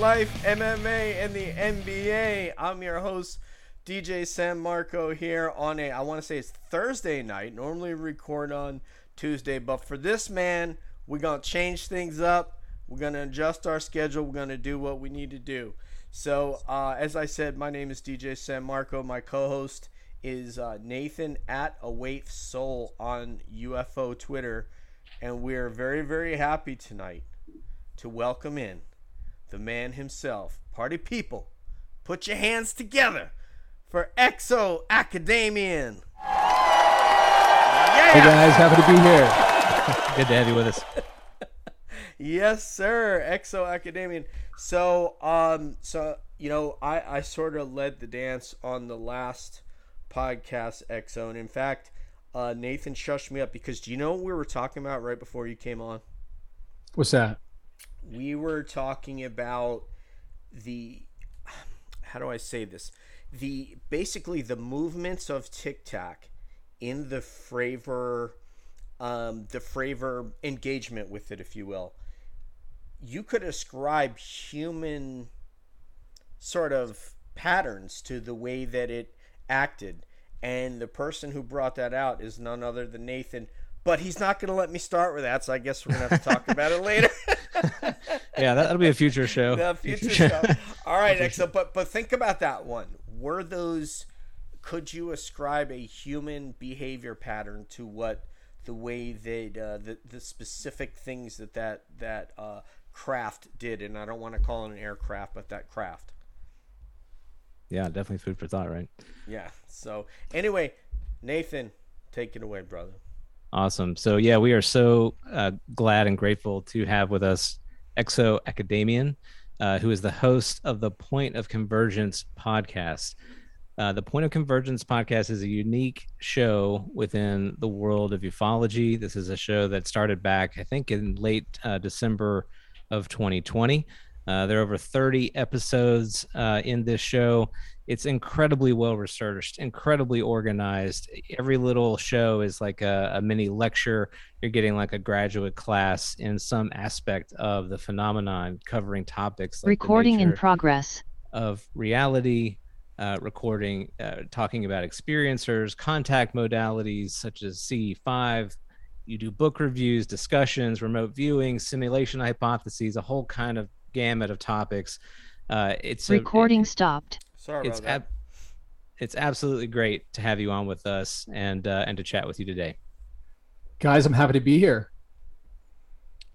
Life MMA and the NBA. I'm your host, DJ San Marco, here on a, I want to say it's Thursday night. Normally record on Tuesday, but for this man, we're going to change things up. We're going to adjust our schedule. We're going to do what we need to do. So, uh, as I said, my name is DJ San Marco. My co host is uh, Nathan at Await Soul on UFO Twitter. And we're very, very happy tonight to welcome in the man himself. Party people, put your hands together for Exo Academian. Yeah! Hey guys, happy to be here. Good to have you with us. yes, sir. Exo Academian. So, um, so you know, I I sort of led the dance on the last podcast, Exo, and in fact, uh, Nathan shushed me up because do you know what we were talking about right before you came on? What's that? We were talking about the how do I say this? The basically the movements of Tic Tac in the Fravor um, the Fravor engagement with it, if you will. You could ascribe human sort of patterns to the way that it acted. And the person who brought that out is none other than Nathan. But he's not going to let me start with that, so I guess we're going to have to talk about it later. yeah, that'll be a future show. The future, future show. All right, excellent. But but think about that one. Were those? Could you ascribe a human behavior pattern to what the way that uh, the the specific things that that that uh, craft did? And I don't want to call it an aircraft, but that craft. Yeah, definitely food for thought, right? Yeah. So anyway, Nathan, take it away, brother. Awesome. So yeah, we are so uh, glad and grateful to have with us Exo Academian, uh, who is the host of the Point of Convergence podcast. Uh, the Point of Convergence podcast is a unique show within the world of ufology. This is a show that started back, I think, in late uh, December of 2020. Uh, there are over 30 episodes uh, in this show. It's incredibly well researched, incredibly organized. Every little show is like a, a, mini lecture. You're getting like a graduate class in some aspect of the phenomenon, covering topics like recording in progress of reality, uh, recording, uh, talking about experiencers, contact modalities such as CE5. You do book reviews, discussions, remote viewing, simulation hypotheses, a whole kind of gamut of topics. Uh, it's recording a, it, stopped. Sorry it's about ab- that. It's absolutely great to have you on with us and uh, and to chat with you today. Guys, I'm happy to be here.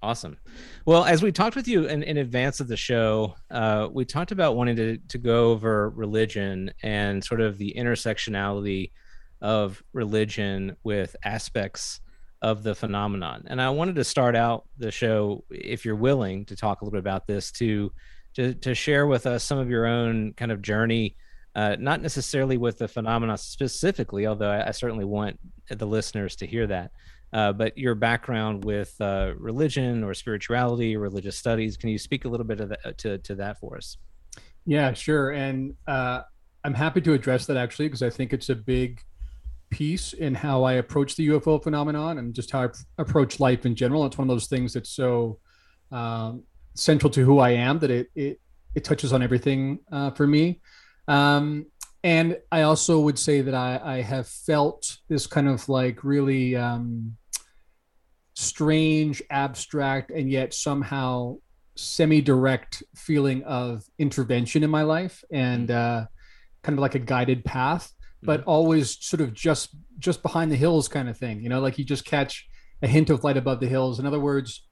Awesome. Well, as we talked with you in, in advance of the show, uh, we talked about wanting to, to go over religion and sort of the intersectionality of religion with aspects of the phenomenon. And I wanted to start out the show, if you're willing to talk a little bit about this, to to, to share with us some of your own kind of journey, uh, not necessarily with the phenomena specifically, although I, I certainly want the listeners to hear that. Uh, but your background with uh, religion or spirituality, religious studies, can you speak a little bit of that, to to that for us? Yeah, sure. And uh, I'm happy to address that actually because I think it's a big piece in how I approach the UFO phenomenon and just how I approach life in general. It's one of those things that's so um, central to who I am that it it, it touches on everything uh, for me. Um, and I also would say that I, I have felt this kind of like really um, strange, abstract, and yet somehow semi-direct feeling of intervention in my life and uh, kind of like a guided path but mm-hmm. always sort of just just behind the hills kind of thing you know like you just catch a hint of light above the hills in other words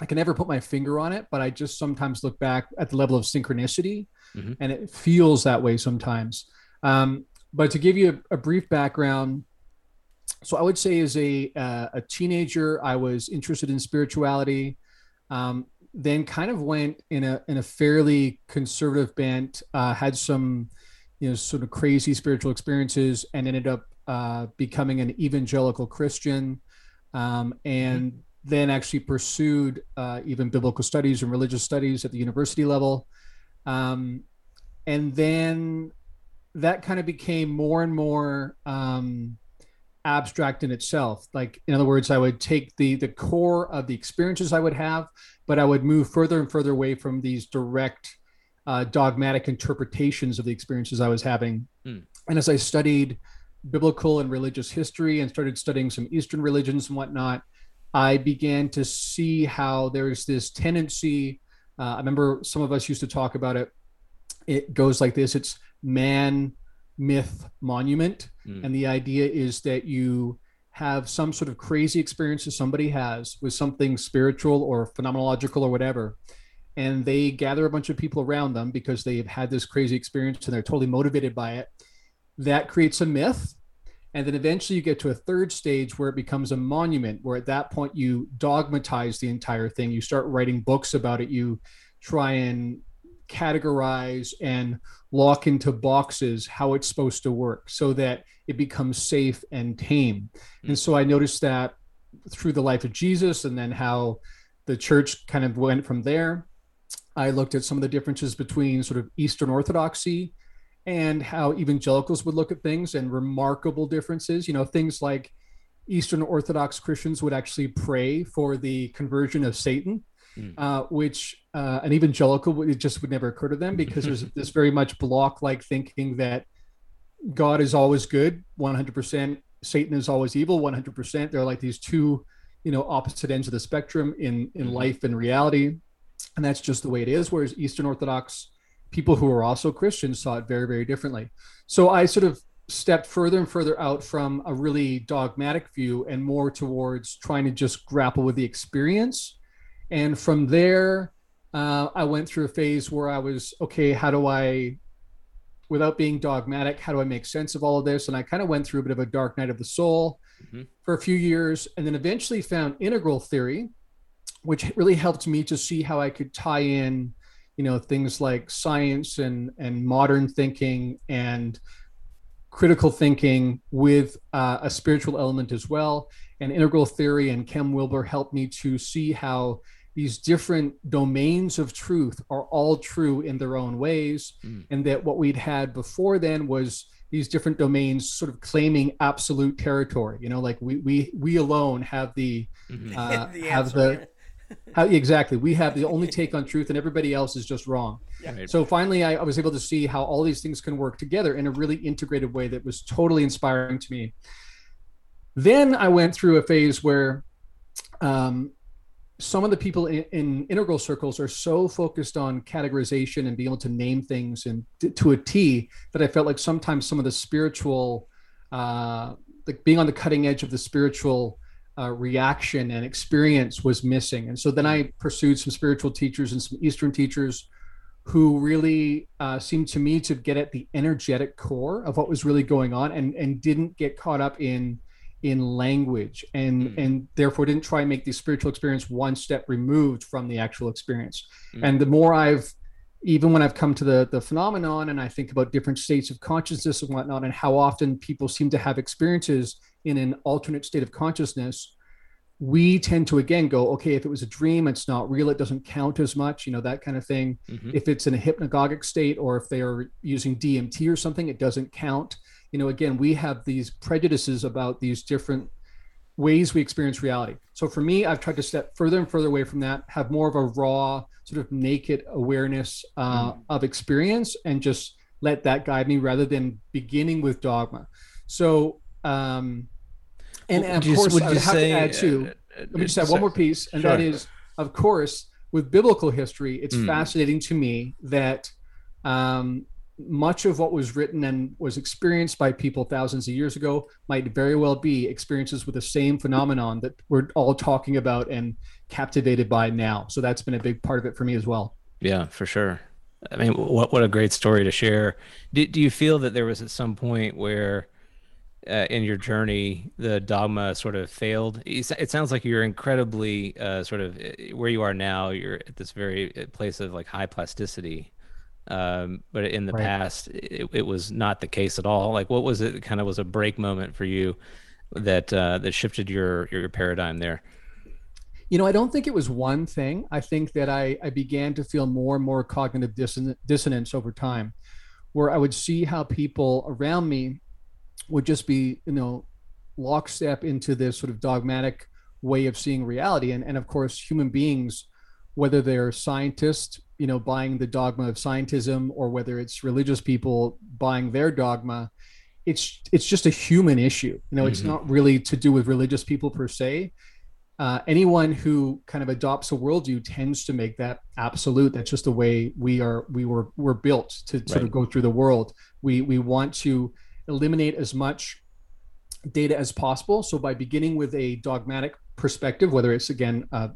i can never put my finger on it but i just sometimes look back at the level of synchronicity mm-hmm. and it feels that way sometimes um, but to give you a, a, brief background so i would say as a uh, a teenager i was interested in spirituality um, then kind of went in a in a fairly conservative bent uh, had some you know sort of crazy spiritual experiences and ended up uh, becoming an evangelical Christian, um, and mm-hmm. Then actually pursued uh, even biblical studies and religious studies at the university level, um, and then that kind of became more and more um, abstract in itself. Like in other words, I would take the the core of the experiences I would have, but I would move further and further away from these direct uh, dogmatic interpretations of the experiences I was having. Hmm. And as I studied biblical and religious history and started studying some Eastern religions and whatnot, I began to see how there's this tendency. Uh, I remember some of us used to talk about it. It goes like this: it's man, myth, monument, Mm. and the idea is that you have some sort of crazy experience that somebody has with something spiritual or phenomenological or whatever, and they gather a bunch of people around them because they've had this crazy experience and they're totally motivated by it. That creates a myth. And then eventually you get to a third stage where it becomes a monument, where at that point you dogmatize the entire thing. You start writing books about it. You try and categorize and lock into boxes how it's supposed to work so that it becomes safe and tame. Hmm. And so I noticed that through the life of Jesus and then how the church kind of went from there. I looked at some of the differences between sort of Eastern Orthodoxy and how evangelicals would look at things and remarkable differences. You know, things like Eastern Orthodox Christians would actually pray for the conversion of Satan, Mm. uh, which uh, an evangelical would it just would never occur to them because there's this very much block-like thinking that God is always good, 100%. Satan is always evil, 100%. They're like these two, you know, opposite ends of the spectrum in in Mhm. life and reality, and that's just the way it is. Whereas Eastern Orthodox people who are also Christians saw it very, very differently. So I sort of stepped further and further out from a really dogmatic view and more towards trying to just grapple with the experience. And from there, uh, I went through a phase where I was okay. How do I, without being dogmatic, how do I make sense of all of this? And I kind of went through a bit of a dark night of the soul Mhm. for a few years, and then eventually found integral theory, which really helped me to see how I could tie in, you know, things like science and and modern thinking and critical thinking with uh, a spiritual element as well. And integral theory and Ken Wilber helped me to see how these different domains of truth are all true in their own ways, Mm. and that what we'd had before then was these different domains sort of claiming absolute territory. You know, like we we we alone have the Mhm. uh, The have answer, the yeah. How, exactly we have the only take on truth, and everybody else is just wrong. Right. So finally, I, I was able to see how all these things can work together in a really integrated way that was totally inspiring to me. Then I went through a phase where um, some of the people in, in integral circles are so focused on categorization and being able to name things and t- to a T that I felt like sometimes some of the spiritual, uh, like being on the cutting edge of the spiritual uh, reaction and experience was missing. And so then I pursued some spiritual teachers and some Eastern teachers who really uh, seemed to me to get at the energetic core of what was really going on and and didn't get caught up in in language and Mm. and therefore didn't try and make the spiritual experience one step removed from the actual experience Mm. and the more i've even when i've come to the the phenomenon and i think about different states of consciousness and whatnot and how often people seem to have experiences in an alternate state of consciousness we tend to again go okay if it was a dream it's not real it doesn't count as much you know that kind of thing Mhm. if it's in a hypnagogic state or if they are using DMT or something, it doesn't count. You know, again, we have these prejudices about these different ways we experience reality. So for me, I've tried to step further and further away from that, have more of a raw, sort of naked awareness uh, of experience, and just let that guide me rather than beginning with dogma. So, um, and, and of you- course, would I would have say, to add too. uh, Let me just uh, add one more piece, and that Sure. is, of course, with biblical history, it's Mm. fascinating to me that um, much of what was written and was experienced by people thousands of years ago might very well be experiences with the same phenomenon that we're all talking about and captivated by now. So that's been a big part of it for me as well. Yeah, for sure. I mean, what what a great story to share. Do, do you feel that there was at some point where uh, in your journey the dogma sort of failed? It sounds like you're incredibly uh, sort of uh, where you are now. You're at this very uh, place of like high plasticity. Um, but in the Right. past, it, it was not the case at all. Like, what was it? Kind of was a break moment for you that uh, that shifted your your paradigm there. You know, I don't think it was one thing. I think that I, I began to feel more and more cognitive disson- dissonance over time, where I would see how people around me would just be, you know, lockstep into this sort of dogmatic way of seeing reality. And, and of course, human beings, whether they're scientists, you know, buying the dogma of scientism, or whether it's religious people buying their dogma, it's it's just a human issue. You know, mm-hmm. it's not really to do with religious people per se. Uh, anyone who kind of adopts a worldview tends to make that absolute. That's just the way we are. We were we're built to right. sort of go through the world. We we want to eliminate as much data as possible. So by beginning with a dogmatic perspective, whether it's again a,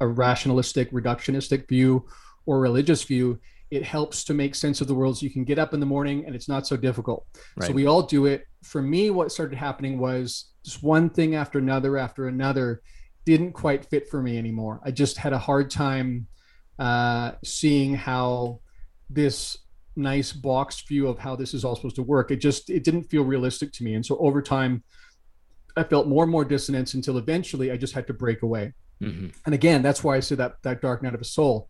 a rationalistic, reductionistic view or religious view, it helps to make sense of the world so you can get up in the morning and it's not so difficult. Right. So we all do it. For me, what started happening was just one thing after another after another didn't quite fit for me anymore. I just had a hard time uh, seeing how this nice boxed view of how this is all supposed to work. It just it didn't feel realistic to me. And so over time, I felt more and more dissonance until eventually I just had to break away. Mm-hmm. And again, that's why I say that that dark night of a soul.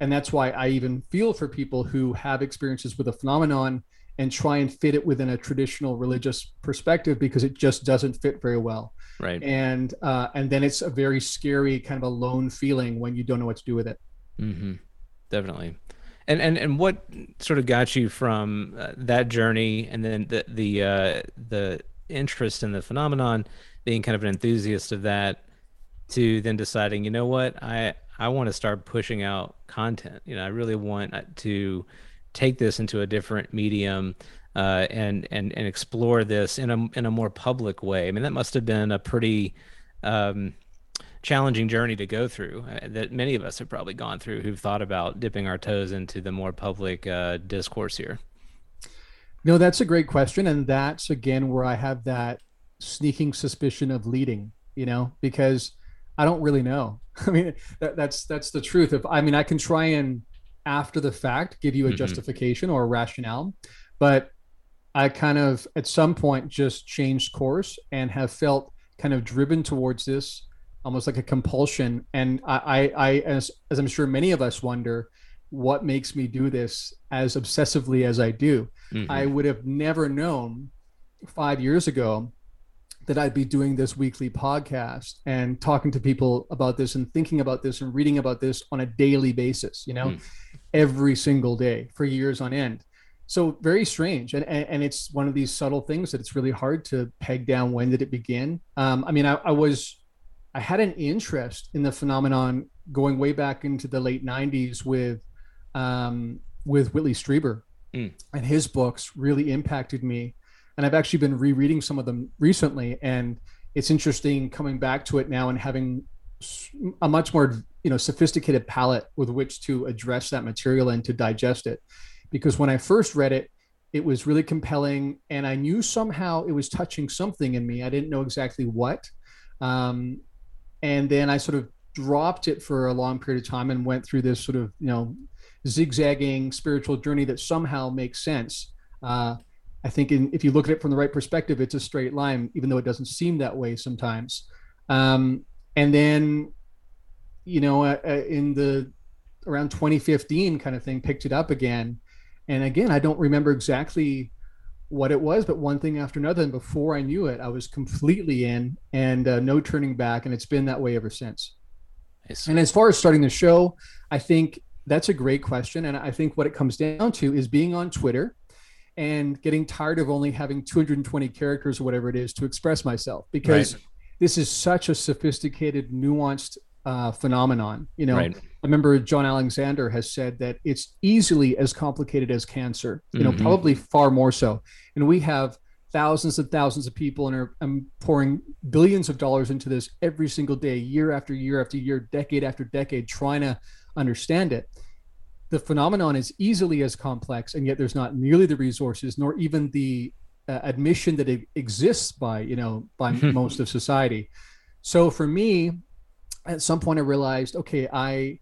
And that's why I even feel for people who have experiences with a phenomenon and try and fit it within a traditional religious perspective because it just doesn't fit very well. Right. And uh, and then it's a very scary kind of a lone feeling when you don't know what to do with it. Mm-hmm. Definitely. And and and what sort of got you from uh, that journey, and then the the uh, the interest in the phenomenon, being kind of an enthusiast of that, to then deciding, you know what, I I want to start pushing out content. You know, I really want uh, to take this into a different medium uh, and and and explore this in a in a more public way. I mean, that must have been a pretty um, challenging journey to go through uh, that many of us have probably gone through who've thought about dipping our toes into the more public uh, discourse here? No, that's a great question. And that's again where I have that sneaking suspicion of leading, you know, because I don't really know. I mean, that, that's that's the truth. If I mean, I can try and after the fact give you a mm-hmm. justification or a rationale, but I kind of at some point just changed course and have felt kind of driven towards this almost like a compulsion. And I, I, I as, as I'm sure many of us wonder, what makes me do this as obsessively as I do? Mm-hmm. I would have never known five years ago that I'd be doing this weekly podcast and talking to people about this and thinking about this and reading about this on a daily basis, you know, mm. every single day for years on end. So very strange. And, and, and, it's one of these subtle things that it's really hard to peg down. When did it begin? Um, I mean, I, I was I had an interest in the phenomenon going way back into the late '90s with um, with Whitley Strieber, mm. and his books really impacted me. And I've actually been rereading some of them recently, and it's interesting coming back to it now and having a much more you know sophisticated palette with which to address that material and to digest it. Because when I first read it, it was really compelling, and I knew somehow it was touching something in me. I didn't know exactly what. Um, and then I sort of dropped it for a long period of time and went through this sort of you know zigzagging spiritual journey that somehow makes sense. Uh, I think in, if you look at it from the right perspective, it's a straight line, even though it doesn't seem that way sometimes. Um, and then, you know, uh, uh in the around 2015 kind of thing, picked it up again. And again, I don't remember exactly what it was, but one thing after another. And before I knew it, I was completely in and uh, no turning back. And it's been that way ever since. Nice. And as far as starting the show, I think that's a great question. And I think what it comes down to is being on Twitter and getting tired of only having 220 characters or whatever it is to express myself because right. this is such a sophisticated, nuanced uh, phenomenon. You know, right. I remember John Alexander has said that it's easily as complicated as cancer. You know, mm-hmm. probably far more so. And we have thousands and thousands of people and are um, pouring billions of dollars into this every single day, year after year after year, decade after decade, trying to understand it. The phenomenon is easily as complex, and yet there's not nearly the resources, nor even the uh, admission that it exists by you know by most of society. So for me, at some point I realized, okay, I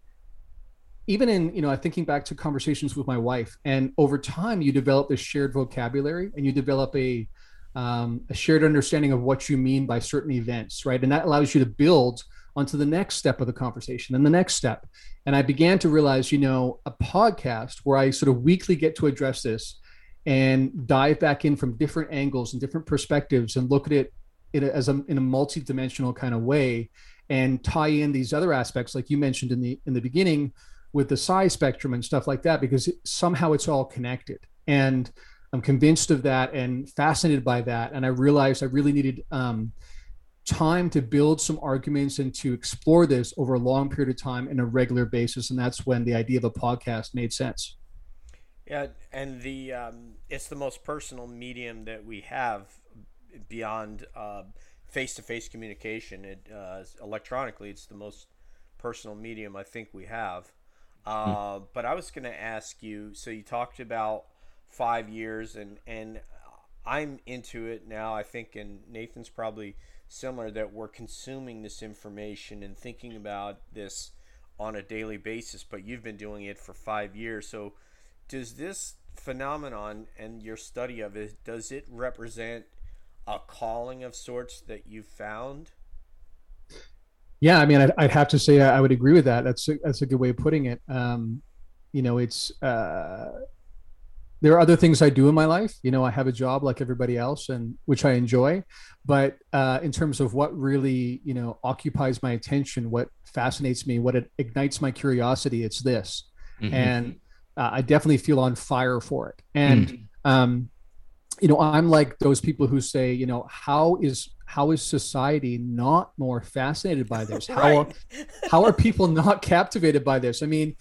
even in you know thinking back to conversations with my wife, and over time you develop this shared vocabulary and you develop a um, a shared understanding of what you mean by certain events, right? And that allows you to build onto the next step of the conversation and the next step. And I began to realize, you know, a podcast where I sort of weekly get to address this and dive back in from different angles and different perspectives and look at it it as a in a multi-dimensional kind of way and tie in these other aspects like you mentioned in the in the beginning with the size spectrum and stuff like that because it, somehow it's all connected and i'm convinced of that and fascinated by that and i realized i really needed um, time to build some arguments and to explore this over a long period of time in a regular basis and that's when the idea of a podcast made sense yeah and the um, it's the most personal medium that we have beyond uh, face-to-face communication. It uh, electronically, it's the most personal medium I think we have. Uh, hmm. But I was going to ask you. So you talked about five years, and and I'm into it now. I think, and Nathan's probably similar that we're consuming this information and thinking about this on a daily basis. But you've been doing it for five years, so does this phenomenon and your study of it does it represent a calling of sorts that you found? Yeah, I mean, I'd, I'd have to say I, would agree with that. That's a, that's a good way of putting it. Um, you know, it's uh, there are other things I do in my life. You know, I have a job like everybody else, and which I enjoy. But uh, in terms of what really, you know, occupies my attention, what fascinates me, what it ignites my curiosity, it's this, mm-hmm. and uh, I definitely feel on fire for it. And mm. um, you know i'm like those people who say you know how is how is society not more fascinated by this? Right. how are, how are people not captivated by this? I mean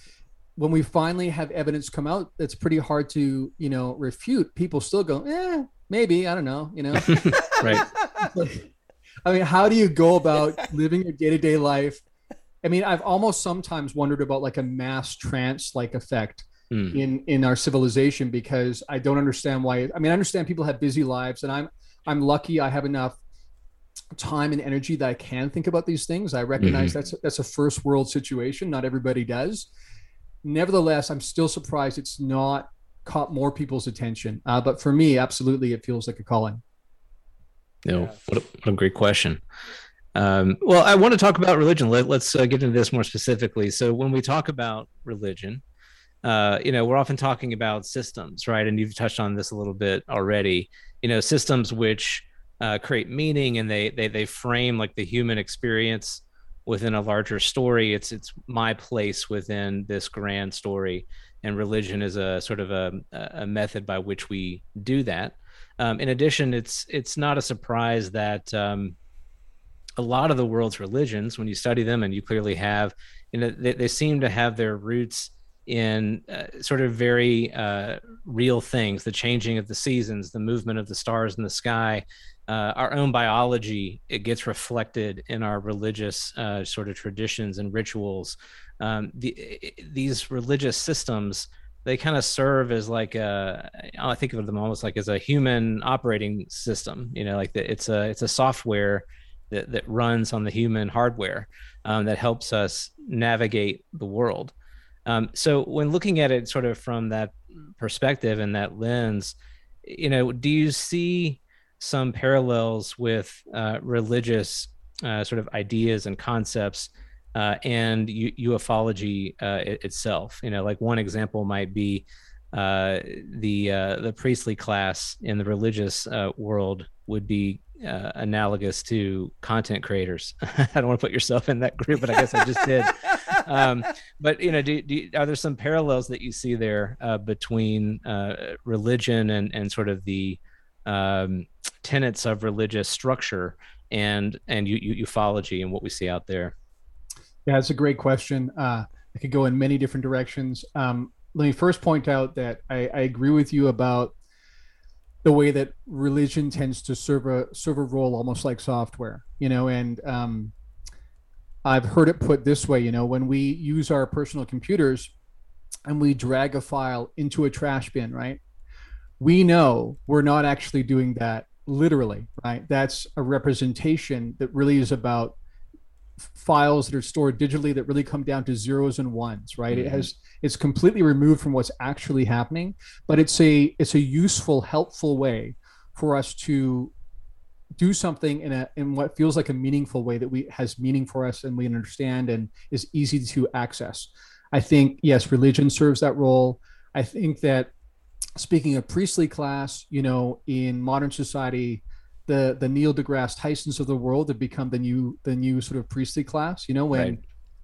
when we finally have evidence come out that's pretty hard to you know refute people still go eh maybe i don't know you know? Right. I mean how do you go about living your day-to-day life? I mean i've almost sometimes wondered about like a mass trance like effect mm. in in our civilization because I don't understand why. I mean, I understand people have busy lives, and I'm I'm lucky I have enough time and energy that I can think about these things. I recognize mm-hmm. that's that's a first world situation. Not everybody does. Nevertheless, I'm still surprised it's not caught more people's attention. Uh, but for me, absolutely, it feels like a calling. You know, what a, what a great question. Um, well, I want to talk about religion. Let, us uh, get into this more specifically. So, when we talk about religion, uh, you know, we're often talking about systems, right? And you've touched on this a little bit already. You know, systems which uh, create meaning and they they they frame like the human experience within a larger story. It's it's my place within this grand story, and religion is a sort of a a method by which we do that. Um, in addition, it's it's not a surprise that um, a lot of the world's religions, when you study them, and you clearly have, you know, they, they seem to have their roots in uh, sort of very uh, real things the changing of the seasons the movement of the stars in the sky. Uh, our own biology it gets reflected in our religious uh, sort of traditions and rituals. Um, the, these religious systems they kind of serve as like a i think of them almost like as a human operating system you know like the, it's a it's a software that, that runs on the human hardware um, that helps us navigate the world um, so when looking at it sort of from that perspective and that lens, you know, do you see some parallels with uh, religious uh, sort of ideas and concepts uh, and U- ufology uh, it, itself? You know, like one example might be uh, the uh, the priestly class in the religious world would be uh, analogous to content creators. I don't want to put yourself in that group, but I guess I just did. Um, but you know, do, do, are there some parallels that you see there uh, between uh, religion and and sort of the um, tenets of religious structure and and ufology and what we see out there? Yeah, it's a great question. Uh, I could go in many different directions. Um, let me first point out that I, I agree with you about the way that religion tends to serve a serve a role almost like software you know and um, i've heard it put this way you know when we use our personal computers and we drag a file into a trash bin right? We know we're not actually doing that literally right? That's a representation that really is about files that are stored digitally that really come down to zeros and ones right? Mm-hmm. it has it's completely removed from what's actually happening but it's a it's a useful helpful way for us to do something in a in what feels like a meaningful way that we has meaning for us and we understand and is easy to access. I think yes religion serves that role. I think that speaking of priestly class you know in modern society the the Neil deGrasse Tysons of the world have become the new the new sort of priestly class. You know, when Right.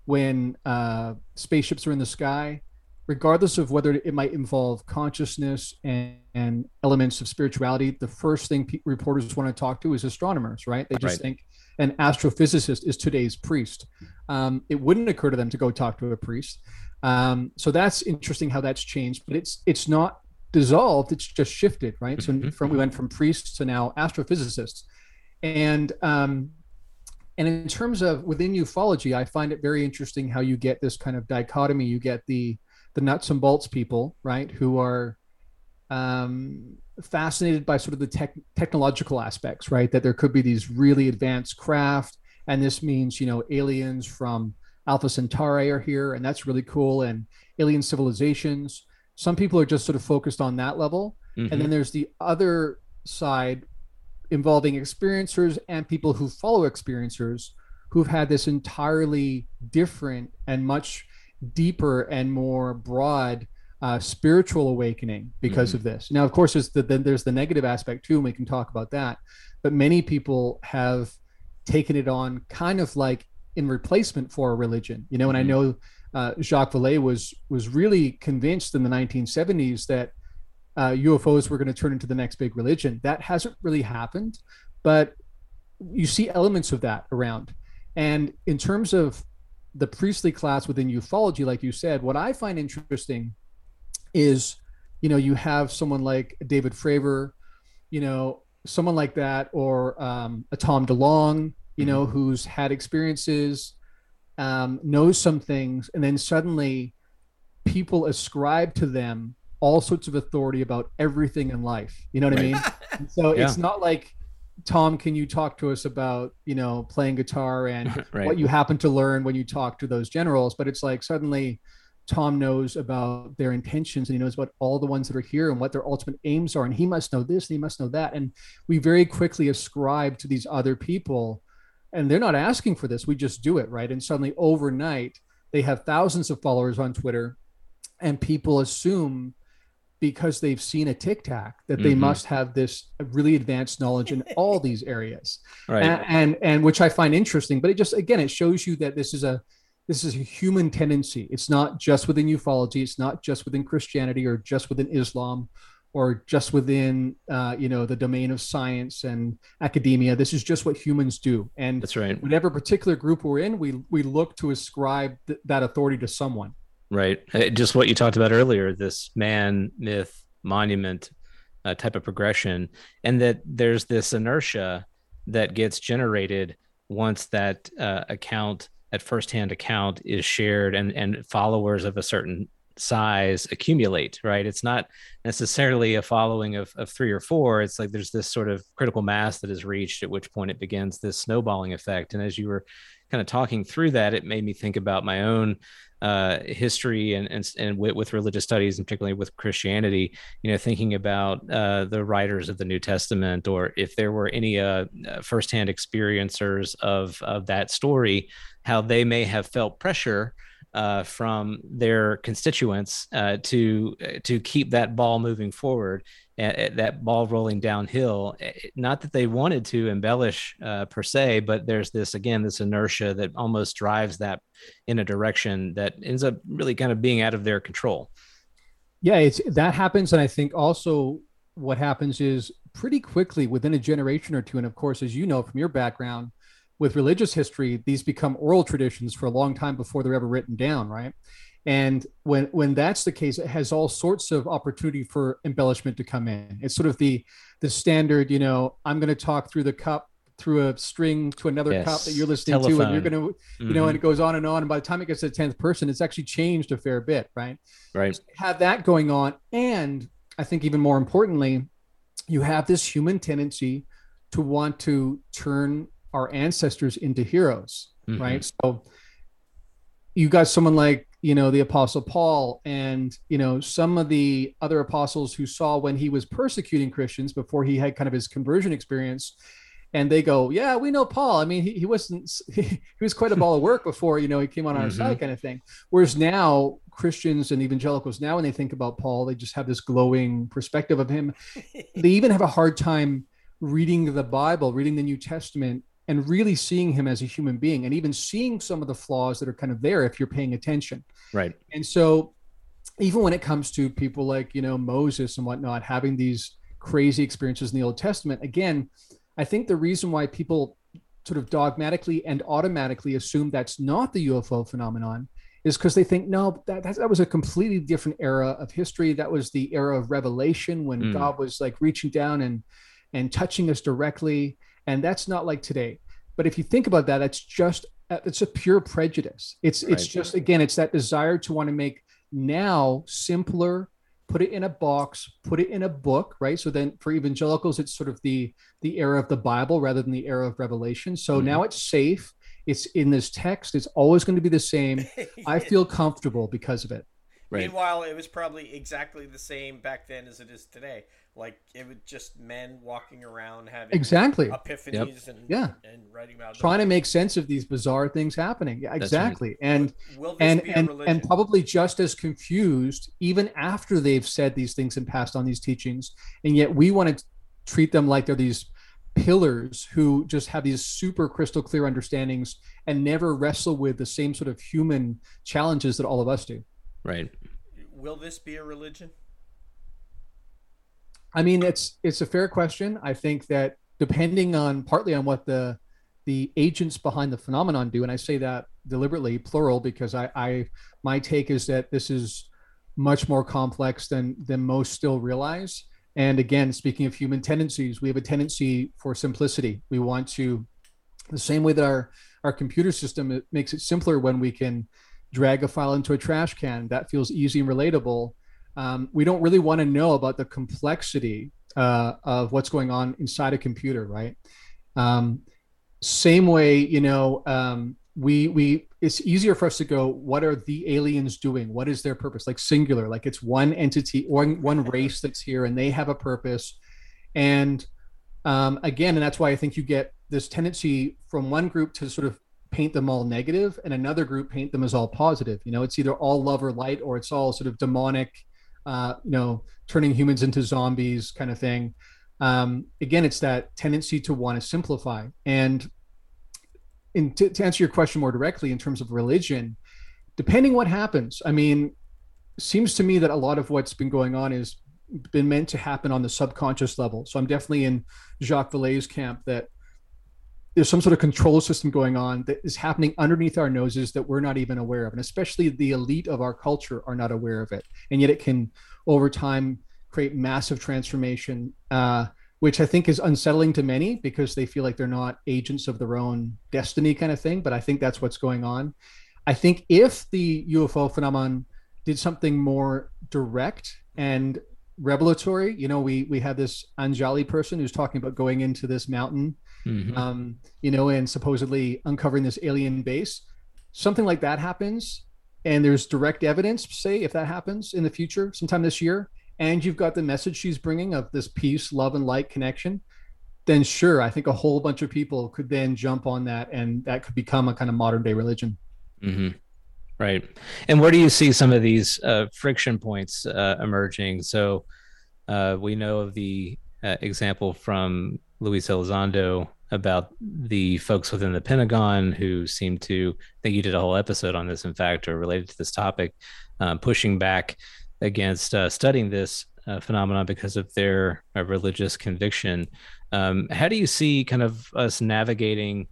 when uh, spaceships are in the sky, regardless of whether it might involve consciousness and, and elements of spirituality, the first thing pe- reporters want to talk to is astronomers, right? They just Right. think an astrophysicist is today's priest. Um, it wouldn't occur to them to go talk to a priest. Um, so that's interesting how that's changed, but it's it's not dissolved; it's just shifted, right? So Mhm. from we went from priests to now astrophysicists, and um, and in terms of within ufology, I find it very interesting how you get this kind of dichotomy. You get the the nuts and bolts people, right, who are um, fascinated by sort of the tech, technological aspects, right? That there could be these really advanced craft, and this means you know aliens from Alpha Centauri are here, and that's really cool, and alien civilizations. Some people are just sort of focused on that level, Mhm. and then there's the other side involving experiencers and people who follow experiencers who've had this entirely different and much deeper and more broad uh, spiritual awakening because Mhm. of this. Now, of course, there's the, then there's the negative aspect too, and we can talk about that. But many people have taken it on kind of like in replacement for a religion, you know. And I Mhm. know uh, Jacques Vallée was was really convinced in the 1970s that uh, UFOs were going to turn into the next big religion. That hasn't really happened, but you see elements of that around. And in terms of the priestly class within ufology, like you said, what I find interesting is, you know, you have someone like David Fravor, you know, someone like that, or um, a Tom DeLonge, you know, who's had experiences, um, knows some things, and then suddenly people ascribe to them all sorts of authority about everything in life. You know what I mean? So Yeah. it's not like Tom, can you talk to us about, you know, playing guitar and right. what you happen to learn when you talk to those generals? But it's like suddenly Tom knows about their intentions and he knows about all the ones that are here and what their ultimate aims are. And he must know this and he must know that. And we very quickly ascribe to these other people and they're not asking for this. We just do it. Right. And suddenly overnight, they have thousands of followers on Twitter and people assume because they've seen a tic tac that they Mhm. must have this really advanced knowledge in all these areas right. and, and and which i find interesting but it just again it shows you that this is a this is a human tendency it's not just within ufology it's not just within christianity or just within islam or just within uh, you know the domain of science and academia this is just what humans do and That's right. whatever particular group we're in we we look to ascribe th- that authority to someone Right. Uh, Just what you talked about earlier, this man, myth, monument uh, type of progression, and that there's this inertia that gets generated once that uh, account, that firsthand account is shared and, and followers of a certain size accumulate, right? It's not necessarily a following of, of three or four. It's like there's this sort of critical mass that is reached, at which point it begins this snowballing effect. And as you were kind of talking through that, it made me think about my own uh, history and and, and with, with religious studies, and particularly with Christianity. You know, thinking about uh, the writers of the New Testament, or if there were any uh, uh, firsthand experiencers of of that story, how they may have felt pressure. Uh, from their constituents uh, to to keep that ball moving forward, uh, that ball rolling downhill. Not that they wanted to embellish uh, per se, but there's this again this inertia that almost drives that in a direction that ends up really kind of being out of their control. yeah it's that happens and i think also what happens is pretty quickly within a generation or two and of course as you know from your background with religious history these become oral traditions for a long time before they're ever written down right? And when when that's the case it has all sorts of opportunity for embellishment to come in. It's sort of the the standard you know i'm going to talk through the cup through a string to another cup that you're listening to and you're going to you know and it mm-hmm. goes on and on. And by the time it gets to the 10th person it's actually changed a fair bit right? Right, have that going on and i think even more importantly you have this human tendency to want to turn our ancestors into heroes Mhm. right so you got someone like you know the apostle paul and you know some of the other apostles who saw when he was persecuting christians before he had kind of his conversion experience and they go yeah we know paul i mean he, he wasn't he was quite a ball of work before you know he came on our Mhm. side kind of thing whereas now christians and evangelicals now when they think about paul they just have this glowing perspective of him they even have a hard time reading the Bible, reading the New Testament, and really seeing him as a human being, and even seeing some of the flaws that are kind of there if you're paying attention. Right. And so, even when it comes to people like you know Moses and whatnot having these crazy experiences in the Old Testament, again, I think the reason why people sort of dogmatically and automatically assume that's not the UFO phenomenon is because they think no that, that, that was a completely different era of history that was the era of revelation when mm. god was like reaching down and and touching us directly and that's not like today. But if you think about that that's just uh, it's a pure prejudice. It's right. it's just again it's that desire to want to make now simpler put it in a box put it in a book right? So then for evangelicals it's sort of the the era of the bible rather than the era of revelation. So mm-hmm. now it's safe. It's in this text. It's always going to be the same. I feel comfortable because of it. Right. meanwhile it was probably exactly the same back then as it is today like it was just men walking around having exactly. Epiphanies yep. and yeah. and writing about trying them. to make sense of these bizarre things happening. Yeah exactly right. and and and, and probably just as confused even after they've said these things and passed on these teachings. And yet we want to treat them like they're these pillars who just have these super crystal clear understandings and never wrestle with the same sort of human challenges that all of us do. Right. Will this be a religion I mean, it's it's a fair question. I think that depending on partly on what the the agents behind the phenomenon do, and I say that deliberately plural because I, I my take is that this is much more complex than than most still realize. And again, speaking of human tendencies, we have a tendency for simplicity. We want to the same way that our our computer system it makes it simpler when we can drag a file into a trash can. That feels easy and relatable um, we don't really want to know about the complexity uh, of what's going on inside a computer, right? Um, same way, you know, um, we we it's easier for us to go, what are the aliens doing? What is their purpose? Like singular, like it's one entity or one race that's here, and they have a purpose. And um, again, and that's why I think you get this tendency from one group to sort of paint them all negative, and another group paint them as all positive. You know, it's either all love or light, or it's all sort of demonic uh, you know, turning humans into zombies kind of thing. Um, again, it's that tendency to want to simplify. And in, to, to answer your question more directly, in terms of religion, depending what happens, I mean, seems to me that a lot of what's been going on is been meant to happen on the subconscious level. So I'm definitely in Jacques Vallée's camp that there's some sort of control system going on that is happening underneath our noses that we're not even aware of and especially the elite of our culture are not aware of it. And yet it can over time create massive transformation uh, which i think is unsettling to many because they feel like they're not agents of their own destiny kind of thing but i think that's what's going on. I think if the ufo phenomenon did something more direct and revelatory you know we we had this anjali person who's talking about going into this mountain mm-hmm. um, you know, and supposedly uncovering this alien base. Something like that happens, and there's direct evidence, say, if that happens in the future, sometime this year, and you've got the message she's bringing of this peace, love, and light connection, then sure, I think a whole bunch of people could then jump on that, and that could become a kind of modern day religion. Mm-hmm. Right. And where do you see some of these uh, friction points uh, emerging? So uh, we know of the uh, example from Luis Elizondo about the folks within the Pentagon who seem to think you did a whole episode on this, in fact, or related to this topic, um, pushing back against uh, studying this phenomenon because of their religious conviction. Um, how do you see kind of us navigating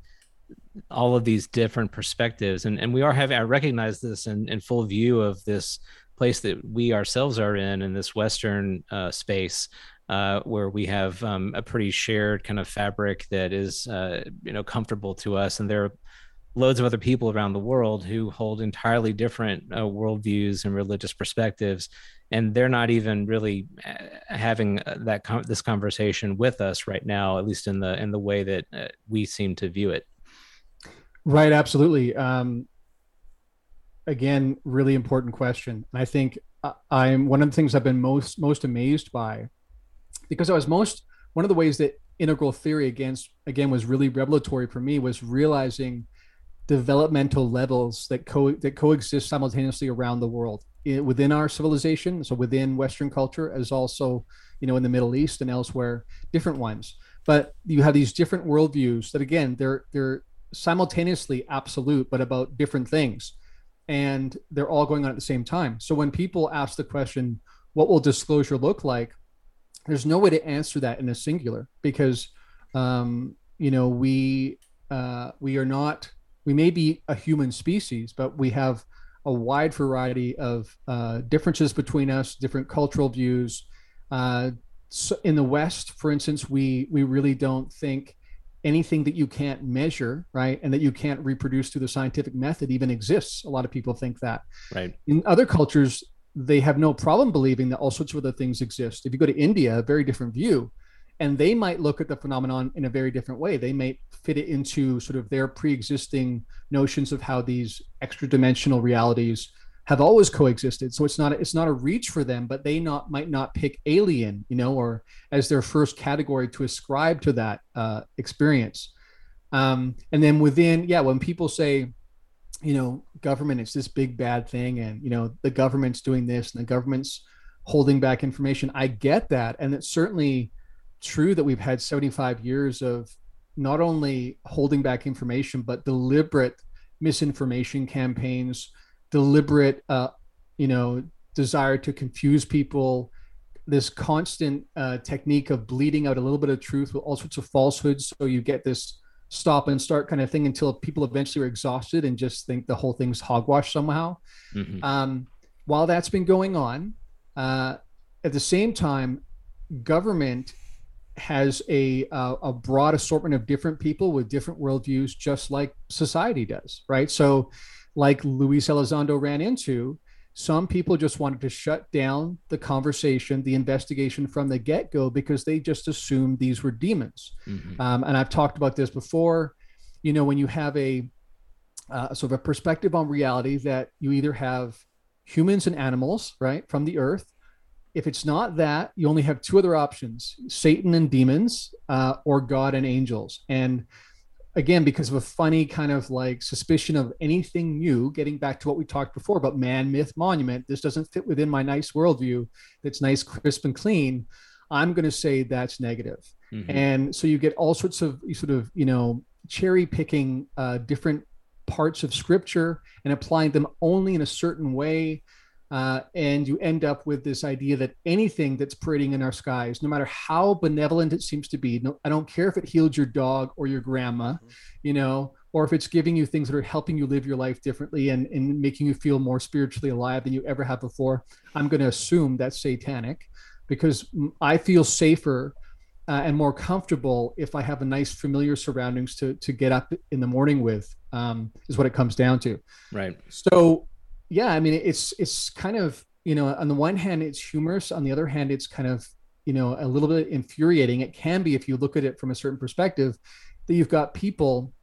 all of these different perspectives? And and we are having I recognize this in, in full view of this place that we ourselves are in in this Western uh, space uh, where we have um, a pretty shared kind of fabric that is uh, you know comfortable to us, and there are loads of other people around the world who hold entirely different uh, worldviews and religious perspectives, and they're not even really uh, having uh, that this conversation with us right now, at least in the in the way that we seem to view it. Right, absolutely. Um, again, really important question, and I think I'm one of the things I've been most most amazed by because I was most one of the ways that integral theory against again was really revelatory for me was realizing developmental levels that co that coexist simultaneously around the world it, within our civilization so within western culture as also you know in the middle east and elsewhere different ones but you have these different worldviews that again they're they're simultaneously absolute but about different things. And they're all going on at the same time. So when people ask the question what will disclosure look like? There's no way to answer that in a singular because um, you know we uh, we are not we may be a human species but we have a wide variety of uh, differences between us different cultural views. Uh, so in the west for instance we we really don't think anything that you can't measure right and that you can't reproduce through the scientific method even exists a lot of people think that right in other cultures they have no problem believing that all sorts of other things exist. If you go to India, a very different view, and they might look at the phenomenon in a very different way. They may fit it into sort of their pre-existing notions of how these extra dimensional realities have always coexisted. So it's not it's not a reach for them, but they not might not pick alien, you know, or as their first category to ascribe to that uh, experience. Um, and then within, yeah, when people say, you know, government is this big bad thing, and you know, the government's doing this, and the government's holding back information. I get that, and it's certainly true that we've had 75 years of not only holding back information, but deliberate misinformation campaigns, deliberate, uh, you know, desire to confuse people, this constant uh, technique of bleeding out a little bit of truth with all sorts of falsehoods. So you get this stop and start kind of thing until people eventually are exhausted and just think the whole thing's hogwash somehow. Mm-hmm. Um, while that's been going on, uh, at the same time, government has a uh, a broad assortment of different people with different worldviews, just like society does, right? So, like Luis Elizondo ran into, some people just wanted to shut down the conversation, the investigation from the get go because they just assumed these were demons. Mm-hmm. Um, and I've talked about this before. You know, when you have a uh, sort of a perspective on reality that you either have humans and animals, right, from the earth. If it's not that, you only have two other options Satan and demons, uh, or God and angels. And again because of a funny kind of like suspicion of anything new getting back to what we talked before about man myth monument this doesn't fit within my nice worldview that's nice crisp and clean i'm going to say that's negative. Mm-hmm. and so you get all sorts of sort of you know cherry picking uh, different parts of scripture and applying them only in a certain way uh, and you end up with this idea that anything that's parading in our skies, no matter how benevolent it seems to be, no, I don't care if it healed your dog or your grandma, mm-hmm. you know, or if it's giving you things that are helping you live your life differently and, and making you feel more spiritually alive than you ever have before, I'm going to assume that's satanic because I feel safer uh, and more comfortable if I have a nice familiar surroundings to to get up in the morning with um, is what it comes down to. Right. So yeah, I mean, it's it's kind of you know, on the one hand, it's humorous. On the other hand, it's kind of you know a little bit infuriating. It can be if you look at it from a certain perspective that you've got people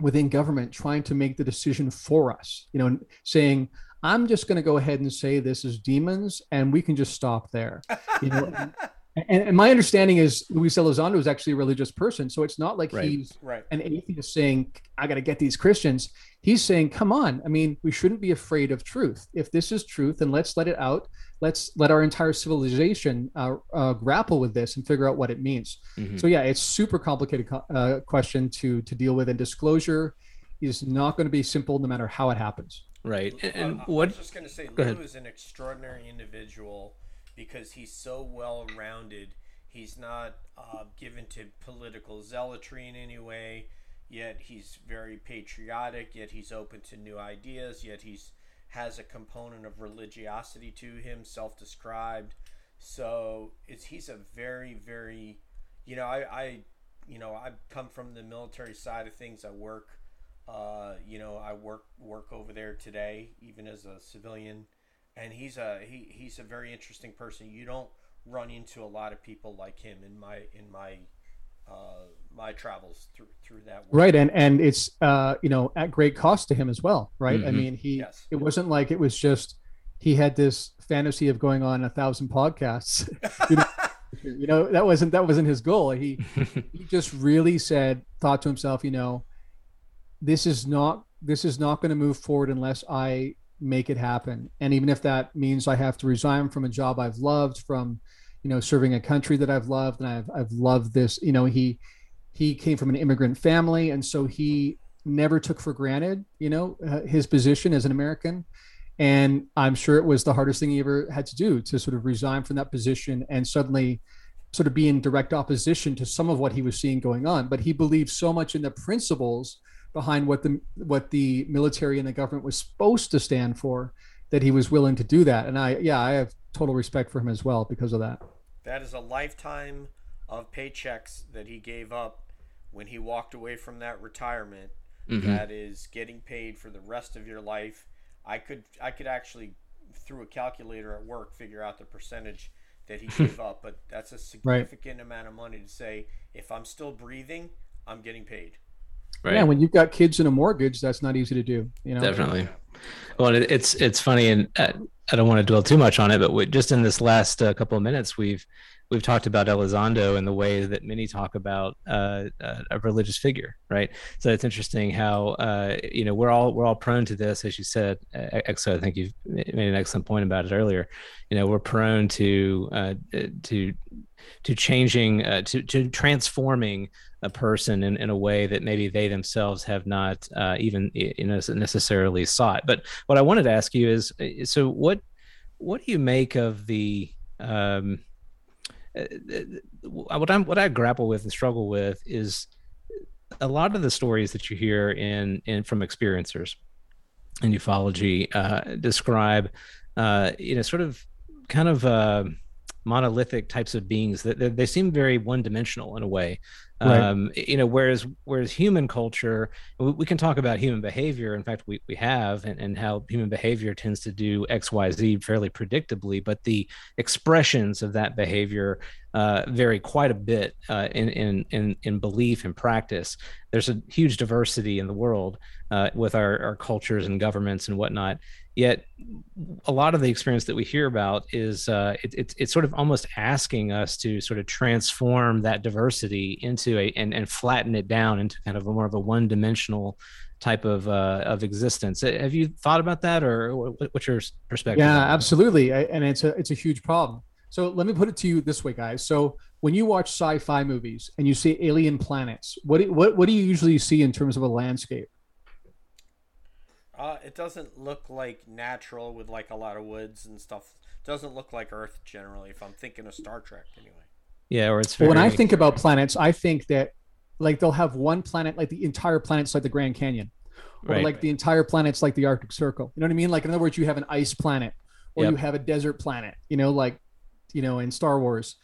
within government trying to make the decision for us. You know, saying I'm just going to go ahead and say this is demons, and we can just stop there. You know. And, and, my understanding is Luis Elizondo is actually a religious person, so it's not like right. he's right. an atheist saying, "I got to get these Christians." He's saying, "Come on! I mean, we shouldn't be afraid of truth. If this is truth, then let's let it out. Let's let our entire civilization uh, uh, grapple with this and figure out what it means." Mm-hmm. So yeah, it's super complicated uh, question to to deal with, and disclosure is not going to be simple no matter how it happens. Right. And, and what? I was just going to say, Lou is an extraordinary individual because he's so well rounded. He's not uh, given to political zealotry in any way. Yet he's very patriotic. Yet he's open to new ideas. Yet he's has a component of religiosity to him, self-described. So it's he's a very very, you know, I, I you know I come from the military side of things. I work, uh, you know, I work work over there today, even as a civilian and he's a he, he's a very interesting person. You don't run into a lot of people like him in my in my uh, my travels through through that. World. Right, and and it's uh, you know at great cost to him as well, right? Mm-hmm. I mean, he yes. it wasn't like it was just he had this fantasy of going on a thousand podcasts. you, know, you know, that wasn't that wasn't his goal. He he just really said thought to himself, you know, this is not this is not going to move forward unless I make it happen. And even if that means I have to resign from a job I've loved, from you know, serving a country that I've loved and I've I've loved this. You know, he he came from an immigrant family, and so he never took for granted, you know, uh, his position as an American. And I'm sure it was the hardest thing he ever had to do to sort of resign from that position and suddenly sort of be in direct opposition to some of what he was seeing going on. But he believed so much in the principles behind what the what the military and the government was supposed to stand for that he was willing to do that. And I yeah, I have total respect for him as well because of that. That is a lifetime of paychecks that he gave up when he walked away from that retirement. Mm-hmm. That is getting paid for the rest of your life. I could I could actually through a calculator at work figure out the percentage that he gave up, but that's a significant right. amount of money to say if I'm still breathing, I'm getting paid. Right. Yeah, when you've got kids and a mortgage, that's not easy to do. You know, definitely. Well, it's it's funny, and uh, I don't want to dwell too much on it, but we, just in this last uh, couple of minutes, we've we've talked about Elizondo and the way that many talk about uh, uh, a religious figure, right? So it's interesting how uh, you know we're all we're all prone to this, as you said. Exo, I think you've made an excellent point about it earlier. You know, we're prone to uh, to to changing uh, to to transforming a person in, in a way that maybe they themselves have not uh, even you know necessarily sought. But what I wanted to ask you is, so what what do you make of the um, uh, uh, what I'm what I grapple with and struggle with is a lot of the stories that you hear in in from experiencers in ufology uh, describe uh, you know sort of kind of uh, monolithic types of beings that they, they seem very one dimensional in a way Right. Um, you know, whereas whereas human culture, we, we, can talk about human behavior. In fact, we, we have, and, and how human behavior tends to do X, Y, Z fairly predictably, but the expressions of that behavior uh, vary quite a bit uh, in, in in in belief and practice. There's a huge diversity in the world uh, with our, our cultures and governments and whatnot, Yet, a lot of the experience that we hear about is uh, it, it's it's sort of almost asking us to sort of transform that diversity into a and, and flatten it down into kind of a more of a one dimensional type of uh, of existence. Uh, have you thought about that, or what's your perspective? Yeah, absolutely, and it's a it's a huge problem. So let me put it to you this way, guys. So when you watch sci-fi movies and you see alien planets, what do, what what do you usually see in terms of a landscape? Uh, it doesn't look like natural with like a lot of woods and stuff. It doesn't look like Earth generally. If I'm thinking of Star Trek, anyway. Yeah, or it's very... when I think about planets, I think that like they'll have one planet, like the entire planet's like the Grand Canyon, or right. like the entire planet's like the Arctic Circle. You know what I mean? Like in other words, you have an ice planet, or yep. you have a desert planet. You know, like you know in Star Wars,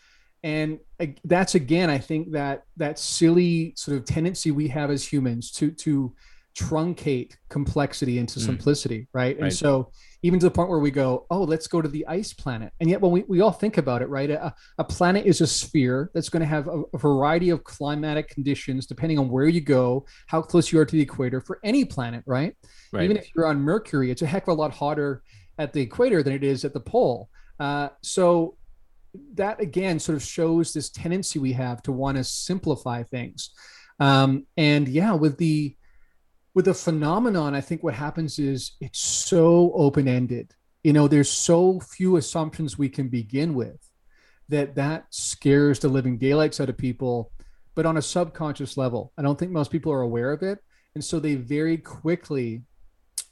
and that's again, I think that that silly sort of tendency we have as humans to to truncate complexity into mm. simplicity, right? right? And so even to the point where we go, oh, let's go to the ice planet. And yet when we, we all think about it, right? A, a planet is a sphere that's going to have a, a, variety of climatic conditions depending on where you go, how close you are to the equator for any planet, right? right. Even if you're on Mercury, it's a heck of a lot hotter at the equator than it is at the pole. Uh, so that again sort of shows this tendency we have to want to simplify things. Um, and yeah, with the with the phenomenon, I think what happens is it's so open ended. You know, there's so few assumptions we can begin with that that scares the living daylights out of people, but on a subconscious level. I don't think most people are aware of it. And so they very quickly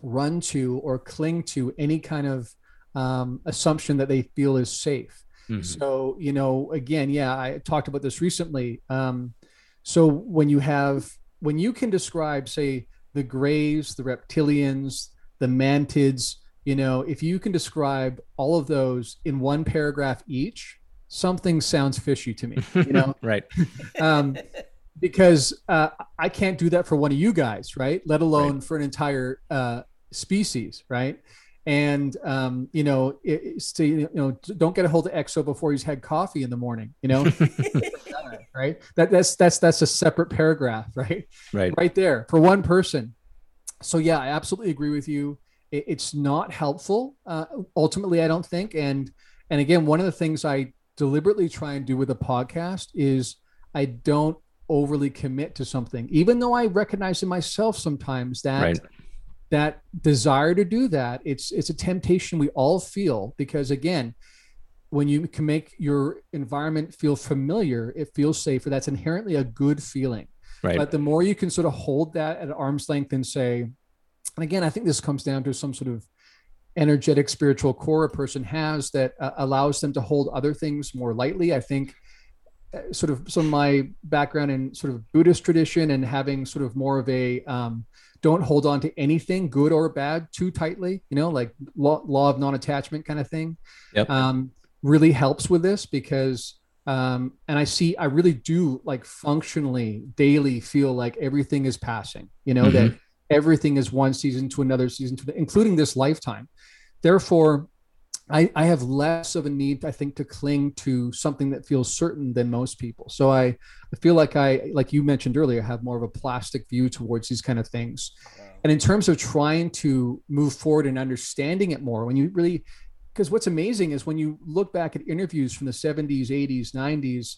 run to or cling to any kind of um, assumption that they feel is safe. Mm-hmm. So, you know, again, yeah, I talked about this recently. Um, so when you have, when you can describe, say, the greys, the reptilians, the mantids, you know, if you can describe all of those in one paragraph each, something sounds fishy to me, you know? right. um, because uh, I can't do that for one of you guys, right? Let alone right. for an entire uh, species, right? And um, you know, it, you know, don't get a hold of EXO before he's had coffee in the morning. You know, right? That that's that's that's a separate paragraph, right? Right. Right there for one person. So yeah, I absolutely agree with you. It, it's not helpful. Uh, ultimately, I don't think. And and again, one of the things I deliberately try and do with a podcast is I don't overly commit to something, even though I recognize in myself sometimes that right. That desire to do that. It's it's a temptation we all feel because again, when you can make your environment feel familiar, it feels safer. That's inherently a good feeling. Right. But the more you can sort of hold that at arm's length and say, and again, I think this comes down to some sort of energetic spiritual core a person has that uh, allows them to hold other things more lightly. I think uh, sort of some of my background in sort of Buddhist tradition and having sort of more of a um, don't hold on to anything good or bad too tightly, you know, like law, law of non-attachment kind of thing. Yep. Um, really helps with this because um, and I see I really do like functionally daily feel like everything is passing, you know, that everything is one season to another season to the including this lifetime. Therefore, I, I have less of a need, I think, to cling to something that feels certain than most people. So I, I feel like I, like you mentioned earlier, have more of a plastic view towards these kind of things. And in terms of trying to move forward and understanding it more, when you really, because what's amazing is when you look back at interviews from the 70s, 80s, 90s,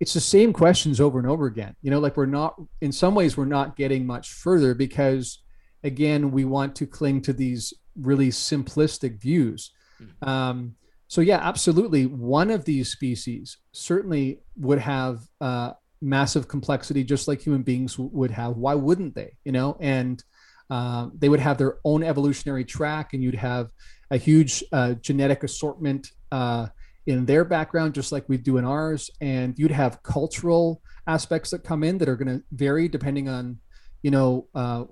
it's the same questions over and over again. You know, like we're not, in some ways, we're not getting much further because, again, we want to cling to these really simplistic views. Um, so yeah, absolutely. One of these species certainly would have uh, massive complexity, just like human beings w- would have. Why wouldn't they? You know, and uh, they would have their own evolutionary track, and you'd have a huge uh, genetic assortment uh, in their background, just like we do in ours. And you'd have cultural aspects that come in that are going to vary depending on, you know, uh,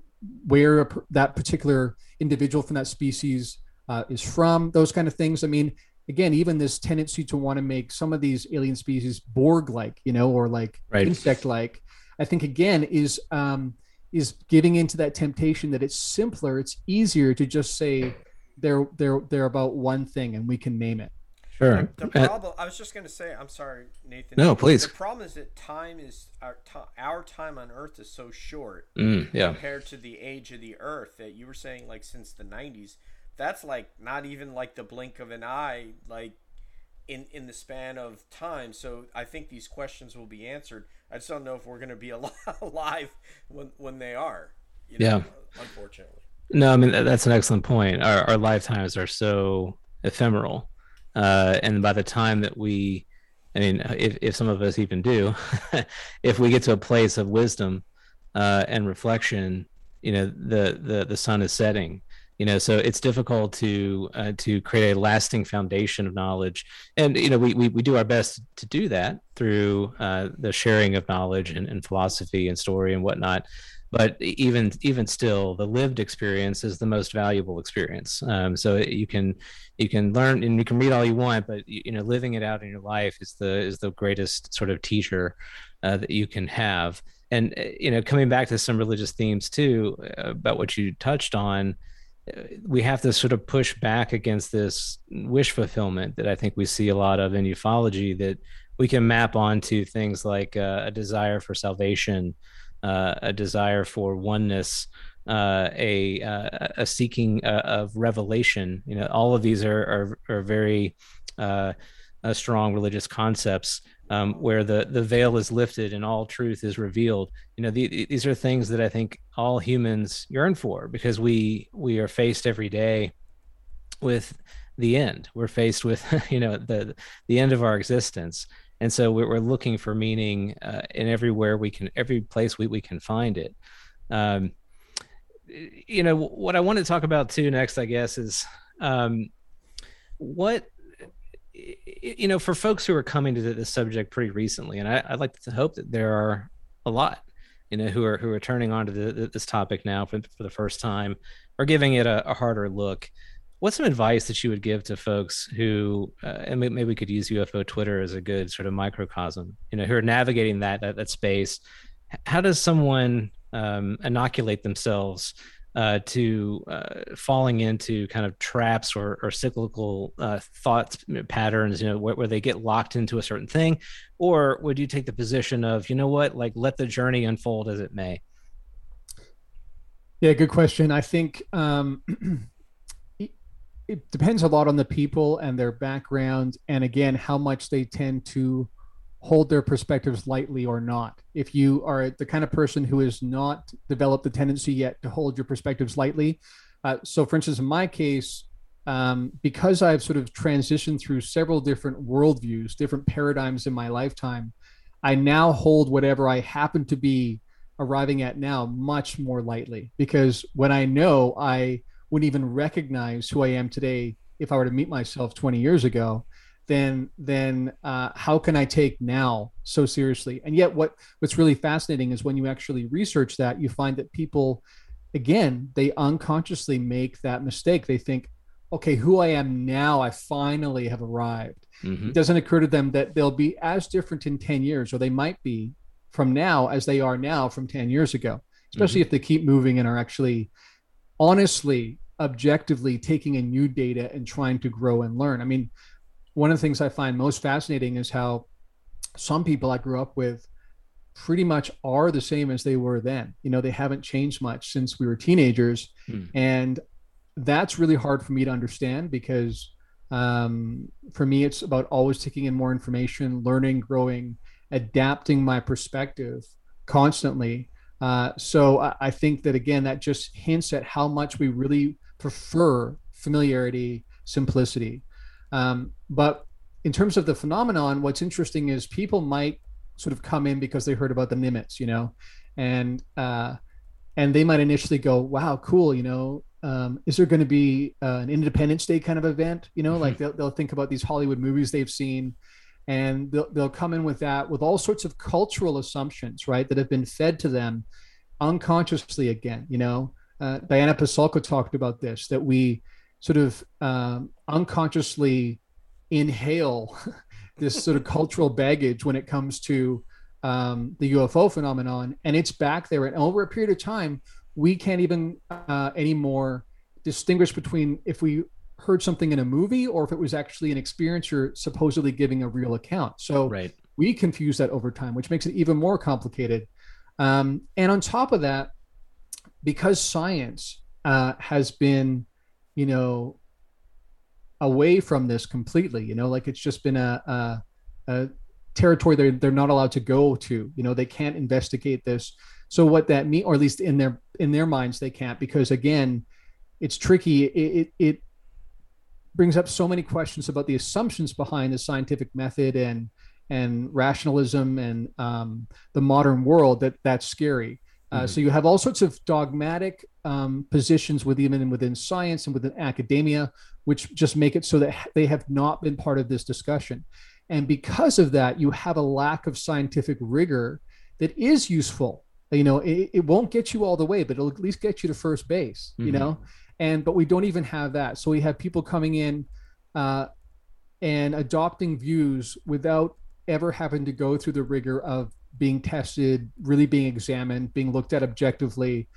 where that particular individual from that species uh, is from, those kind of things. I mean, again, even this tendency to want to make some of these alien species Borg-like, you know, or like Right. insect-like, I think again is um, is getting into that temptation that it's simpler, it's easier to just say they're they're they're about one thing and we can name it. Sure. The Uh, problem. I was just gonna say. I'm sorry, Nathan. No, please. The problem is that time is our ti our time on Earth is so short mm, yeah. compared to the age of the Earth that you were saying, like since the '90s. That's like not even like the blink of an eye, like in in the span of time. So I think these questions will be answered. I just don't know if we're gonna be alive when when they are. You know, Unfortunately. No, I mean that's an excellent point. Our, our lifetimes are so ephemeral, uh, and by the time that we, I mean, if, if some of us even do, if we get to a place of wisdom uh, and reflection, you know, the the the sun is setting. You know, so it's difficult to uh, to create a lasting foundation of knowledge, and you know, we we, we do our best to do that through uh, the sharing of knowledge and, and philosophy and story and whatnot. But even even still the lived experience is the most valuable experience. Um, so you can you can learn and you can read all you want but you, know living it out in your life is the is the greatest sort of teacher uh, that you can have. And uh, you know coming back to some religious themes too uh, about what you touched on we have to sort of push back against this wish fulfillment that i think we see a lot of in ufology that we can map onto things like uh, a desire for salvation uh, a desire for oneness, uh, a uh, a seeking uh, of revelation. You know, all of these are are, are very uh, strong religious concepts um, where the the veil is lifted and all truth is revealed. You know, the, these are things that I think all humans yearn for because we we are faced every day with the end. We're faced with you know the the end of our existence and so we're, we're looking for meaning uh, in everywhere we can every place we, we can find it um, you know what i want to talk about too next i guess is um, what you know for folks who are coming to this subject pretty recently and I, i'd like to hope that there are a lot you know who are who are turning on to the, this topic now for, for the first time or giving it a, a harder look. What's some advice that you would give to folks who uh, and maybe we could use ufo twitter as a good sort of microcosm you know who are navigating that that, that space? How does someone um, inoculate themselves uh, to uh, falling into kind of traps or, or cyclical uh, thoughts patterns you know where, where they get locked into a certain thing? Or would you take the position of you know what? Like let the journey unfold as it may? Yeah, good question. I think um, it, it depends a lot on the people and their background, and again, how much they tend to hold their perspectives lightly or not. If you are the kind of person who has not developed the tendency yet to hold your perspectives lightly, uh, so for instance, in my case, um, because I've sort of transitioned through several different worldviews, different paradigms in my lifetime, I now hold whatever I happen to be arriving at now much more lightly because when I know I wouldn't even recognize who I am today if I were to meet myself 20 years ago, then then uh, how can I take now so seriously? And yet, what what's really fascinating is when you actually research that, you find that people, again, they unconsciously make that mistake. They think, okay, who I am now, I finally have arrived. Mm-hmm. It doesn't occur to them that they'll be as different in 10 years, or they might be from now as they are now from 10 years ago, especially mm-hmm. if they keep moving and are actually honestly, objectively taking in new data and trying to grow and learn. I mean, one of the things I find most fascinating is how some people I grew up with pretty much are the same as they were then. You know, they haven't changed much since we were teenagers. Hmm. And that's really hard for me to understand because um, for me, it's about always taking in more information, learning, growing, adapting my perspective constantly. Uh, so I, I think that again, that just hints at how much we really prefer familiarity, simplicity. Um, but in terms of the phenomenon, what's interesting is people might sort of come in because they heard about the Nimitz, you know, and uh, and they might initially go, "Wow, cool," you know. Um, is there going to be uh, an Independence Day kind of event? You know, mm-hmm. like they'll, they'll think about these Hollywood movies they've seen, and they'll, they'll come in with that with all sorts of cultural assumptions right that have been fed to them unconsciously again you know uh, diana pasulka talked about this that we sort of um, unconsciously inhale this sort of cultural baggage when it comes to um, the ufo phenomenon and it's back there and over a period of time we can't even uh, anymore distinguish between if we heard something in a movie or if it was actually an experience you're supposedly giving a real account. So right. we confuse that over time, which makes it even more complicated. Um, and on top of that, because science uh, has been, you know, away from this completely, you know, like it's just been a, a, a territory they're, they're not allowed to go to, you know, they can't investigate this. So what that mean, or at least in their, in their minds, they can't, because again, it's tricky. It, it, it brings up so many questions about the assumptions behind the scientific method and and rationalism and um, the modern world that that's scary. Uh, mm-hmm. So you have all sorts of dogmatic um, positions within even within science and within academia, which just make it so that they have not been part of this discussion. And because of that, you have a lack of scientific rigor that is useful. You know, it, it won't get you all the way, but it'll at least get you to first base. Mm-hmm. You know, and but we don't even have that so we have people coming in uh, and adopting views without ever having to go through the rigor of being tested really being examined being looked at objectively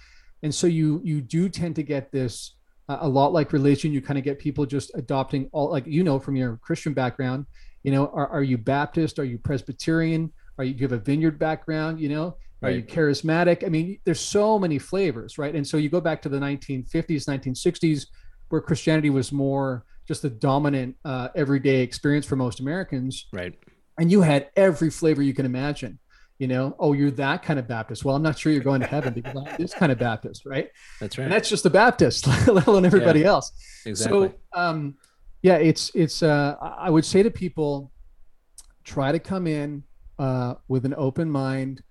and so you you do tend to get this uh, a lot like religion you kind of get people just adopting all like you know from your christian background you know are, are you baptist are you presbyterian are you, do you have a vineyard background you know Right. Are you charismatic? I mean, there's so many flavors, right? And so you go back to the 1950s, 1960s, where Christianity was more just the dominant uh, everyday experience for most Americans. Right. And you had every flavor you can imagine. You know, oh, you're that kind of Baptist. Well, I'm not sure you're going to heaven because I'm this kind of Baptist, right? That's right. And that's just the Baptist, let alone everybody yeah, else. Exactly. So, um, yeah, it's it's. Uh, I would say to people, try to come in uh, with an open mind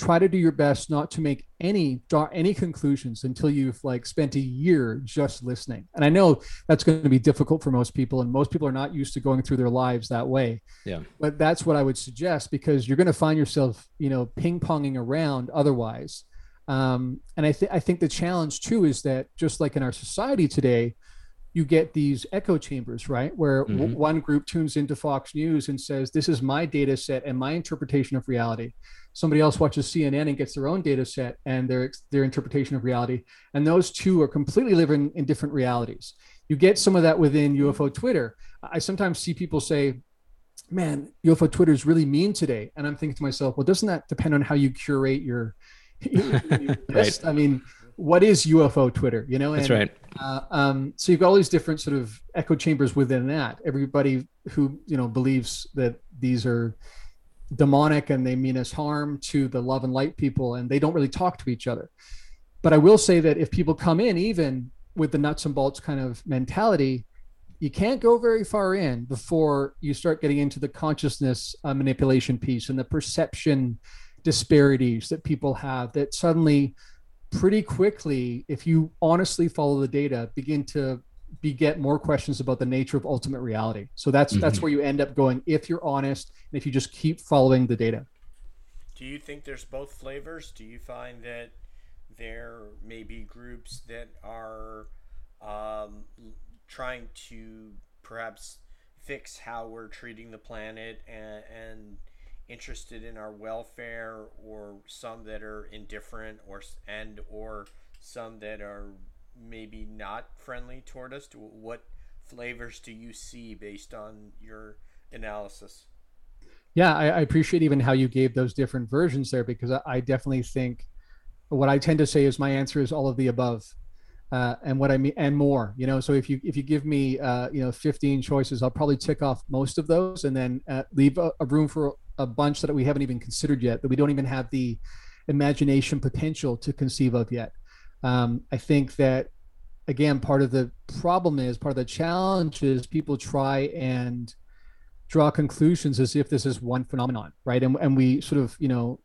try to do your best not to make any draw any conclusions until you've like spent a year just listening. And i know that's going to be difficult for most people and most people are not used to going through their lives that way. Yeah. But that's what i would suggest because you're going to find yourself you know ping-ponging around otherwise. Um, and I, th- I think the challenge too is that just like in our society today you get these echo chambers, right? Where mm-hmm. w- one group tunes into Fox News and says, This is my data set and my interpretation of reality. Somebody else watches CNN and gets their own data set and their, their interpretation of reality. And those two are completely living in different realities. You get some of that within UFO Twitter. I sometimes see people say, Man, UFO Twitter is really mean today. And I'm thinking to myself, Well, doesn't that depend on how you curate your, your, your right. I mean, what is UFO Twitter? You know, and, that's right. Uh, um, so you've got all these different sort of echo chambers within that. Everybody who you know believes that these are demonic and they mean us harm to the love and light people, and they don't really talk to each other. But I will say that if people come in even with the nuts and bolts kind of mentality, you can't go very far in before you start getting into the consciousness uh, manipulation piece and the perception disparities that people have that suddenly pretty quickly if you honestly follow the data begin to beget more questions about the nature of ultimate reality. So that's mm-hmm. that's where you end up going if you're honest and if you just keep following the data. Do you think there's both flavors? Do you find that there may be groups that are um, trying to perhaps fix how we're treating the planet and, and interested in our welfare or some that are indifferent or and or some that are maybe not friendly toward us what flavors do you see based on your analysis yeah I, I appreciate even how you gave those different versions there because I, I definitely think what i tend to say is my answer is all of the above uh, and what I mean, and more. You know, so if you if you give me uh, you know 15 choices, I'll probably tick off most of those, and then uh, leave a, a, room for a bunch that we haven't even considered yet, that we don't even have the imagination potential to conceive of yet. Um, I think that again, part of the problem is part of the challenge is people try and draw conclusions as if this is one phenomenon, right? And and we sort of you know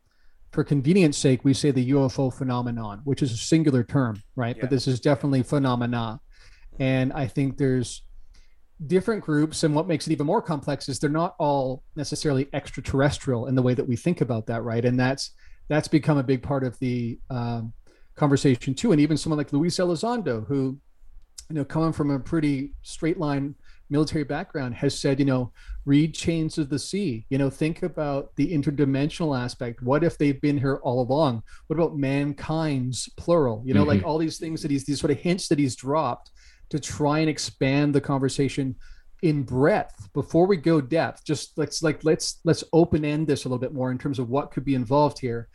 for convenience sake, we say the UFO phenomenon, which is a singular term, right? Yeah. But this is definitely phenomena. And I think there's different groups. And what makes it even more complex is they're not all necessarily extraterrestrial in the way that we think about that, right? And that's that's become a big part of the um, conversation too. And even someone like Luis Elizondo, who, you know, coming from a pretty straight line military background has said, you know, read Chains of the Sea. You know, think about the interdimensional aspect. What if they've been here all along? What about mankind's plural? You know, mm-hmm. like all these things that he's these sort of hints that he's dropped to try and expand the conversation in breadth before we go depth. Just let's like let's let's open end this a little bit more in terms of what could be involved here.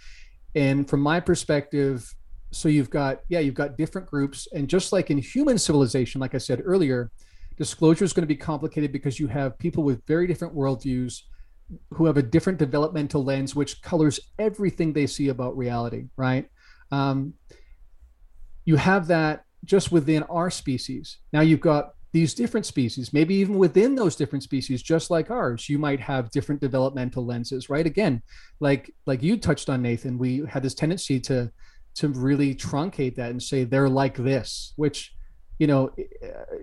And from my perspective so you've got yeah you've got different groups. And just like in human civilization like i said earlier disclosure is going to be complicated because you have people with very different worldviews who have a different developmental lens which colors everything they see about reality right? Um, you have that just within our species now you've got these different species maybe even within those different species just like ours you might have different developmental lenses right again like like you touched on nathan we had this tendency to to really truncate that and say they're like this which you know,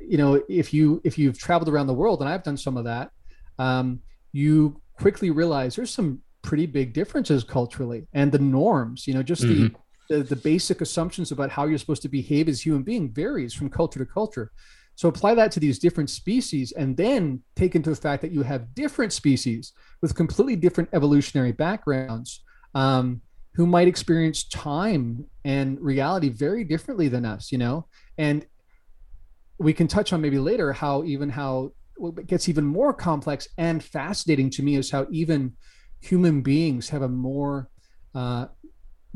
you know, if you if you've traveled around the world, and I've done some of that, um, you quickly realize there's some pretty big differences culturally and the norms. You know, just mm-hmm. the, the the basic assumptions about how you're supposed to behave as human being varies from culture to culture. So apply that to these different species, and then take into the fact that you have different species with completely different evolutionary backgrounds. Um, who might experience time and reality very differently than us you know and we can touch on maybe later how even how what gets even more complex and fascinating to me is how even human beings have a more uh,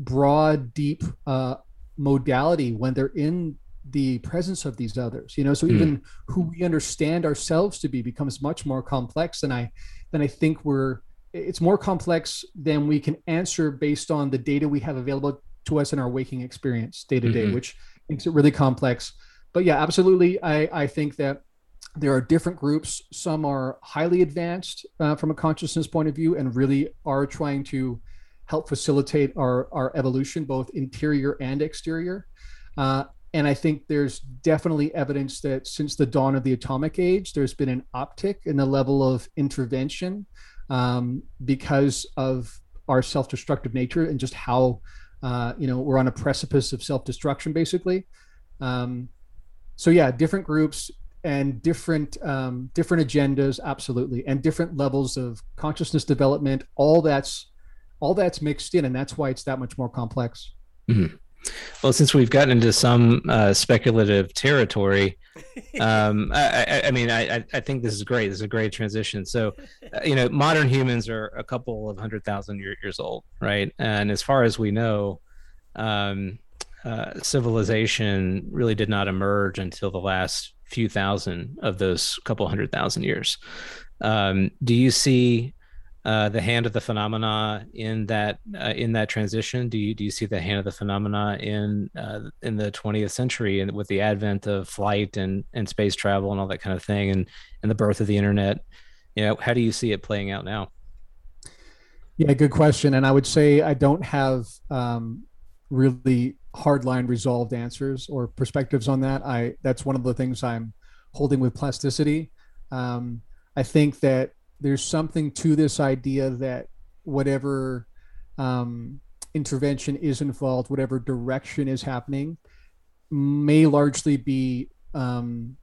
broad, deep uh, modality when they're in the presence of these others. You know, so mm. even who we understand ourselves to be becomes much more complex than I than I think we're. It's more complex than we can answer based on the data we have available to us in our waking experience day to day, mm-hmm. which makes it really complex but yeah, absolutely. I, I think that there are different groups. Some are highly advanced uh, from a consciousness point of view and really are trying to help facilitate our, our evolution, both interior and exterior. Uh, and I think there's definitely evidence that since the dawn of the atomic age, there's been an uptick in the level of intervention um, because of our self-destructive nature and just how uh, you know we're on a precipice of self-destruction, basically. Um, so yeah different groups and different um, different agendas absolutely and different levels of consciousness development all that's all that's mixed in and that's why it's that much more complex mm-hmm. well since we've gotten into some uh, speculative territory um, I, I, mean I, I think this is great this is a great transition so uh, you know modern humans are a couple of hundred thousand years old right and as far as we know um, uh, civilization really did not emerge until the last few thousand of those couple hundred thousand years. Um, do you see uh, the hand of the phenomena in that uh, in that transition? Do you do you see the hand of the phenomena in uh, in the 20th century and with the advent of flight and and space travel and all that kind of thing and and the birth of the internet? You know, how do you see it playing out now? Yeah, good question. And I would say I don't have um, really hardline resolved answers or perspectives on that. I that's one of the things I'm holding with plasticity. Um, I think that there's something to this idea that whatever um, intervention is involved, whatever direction is happening, may largely be um,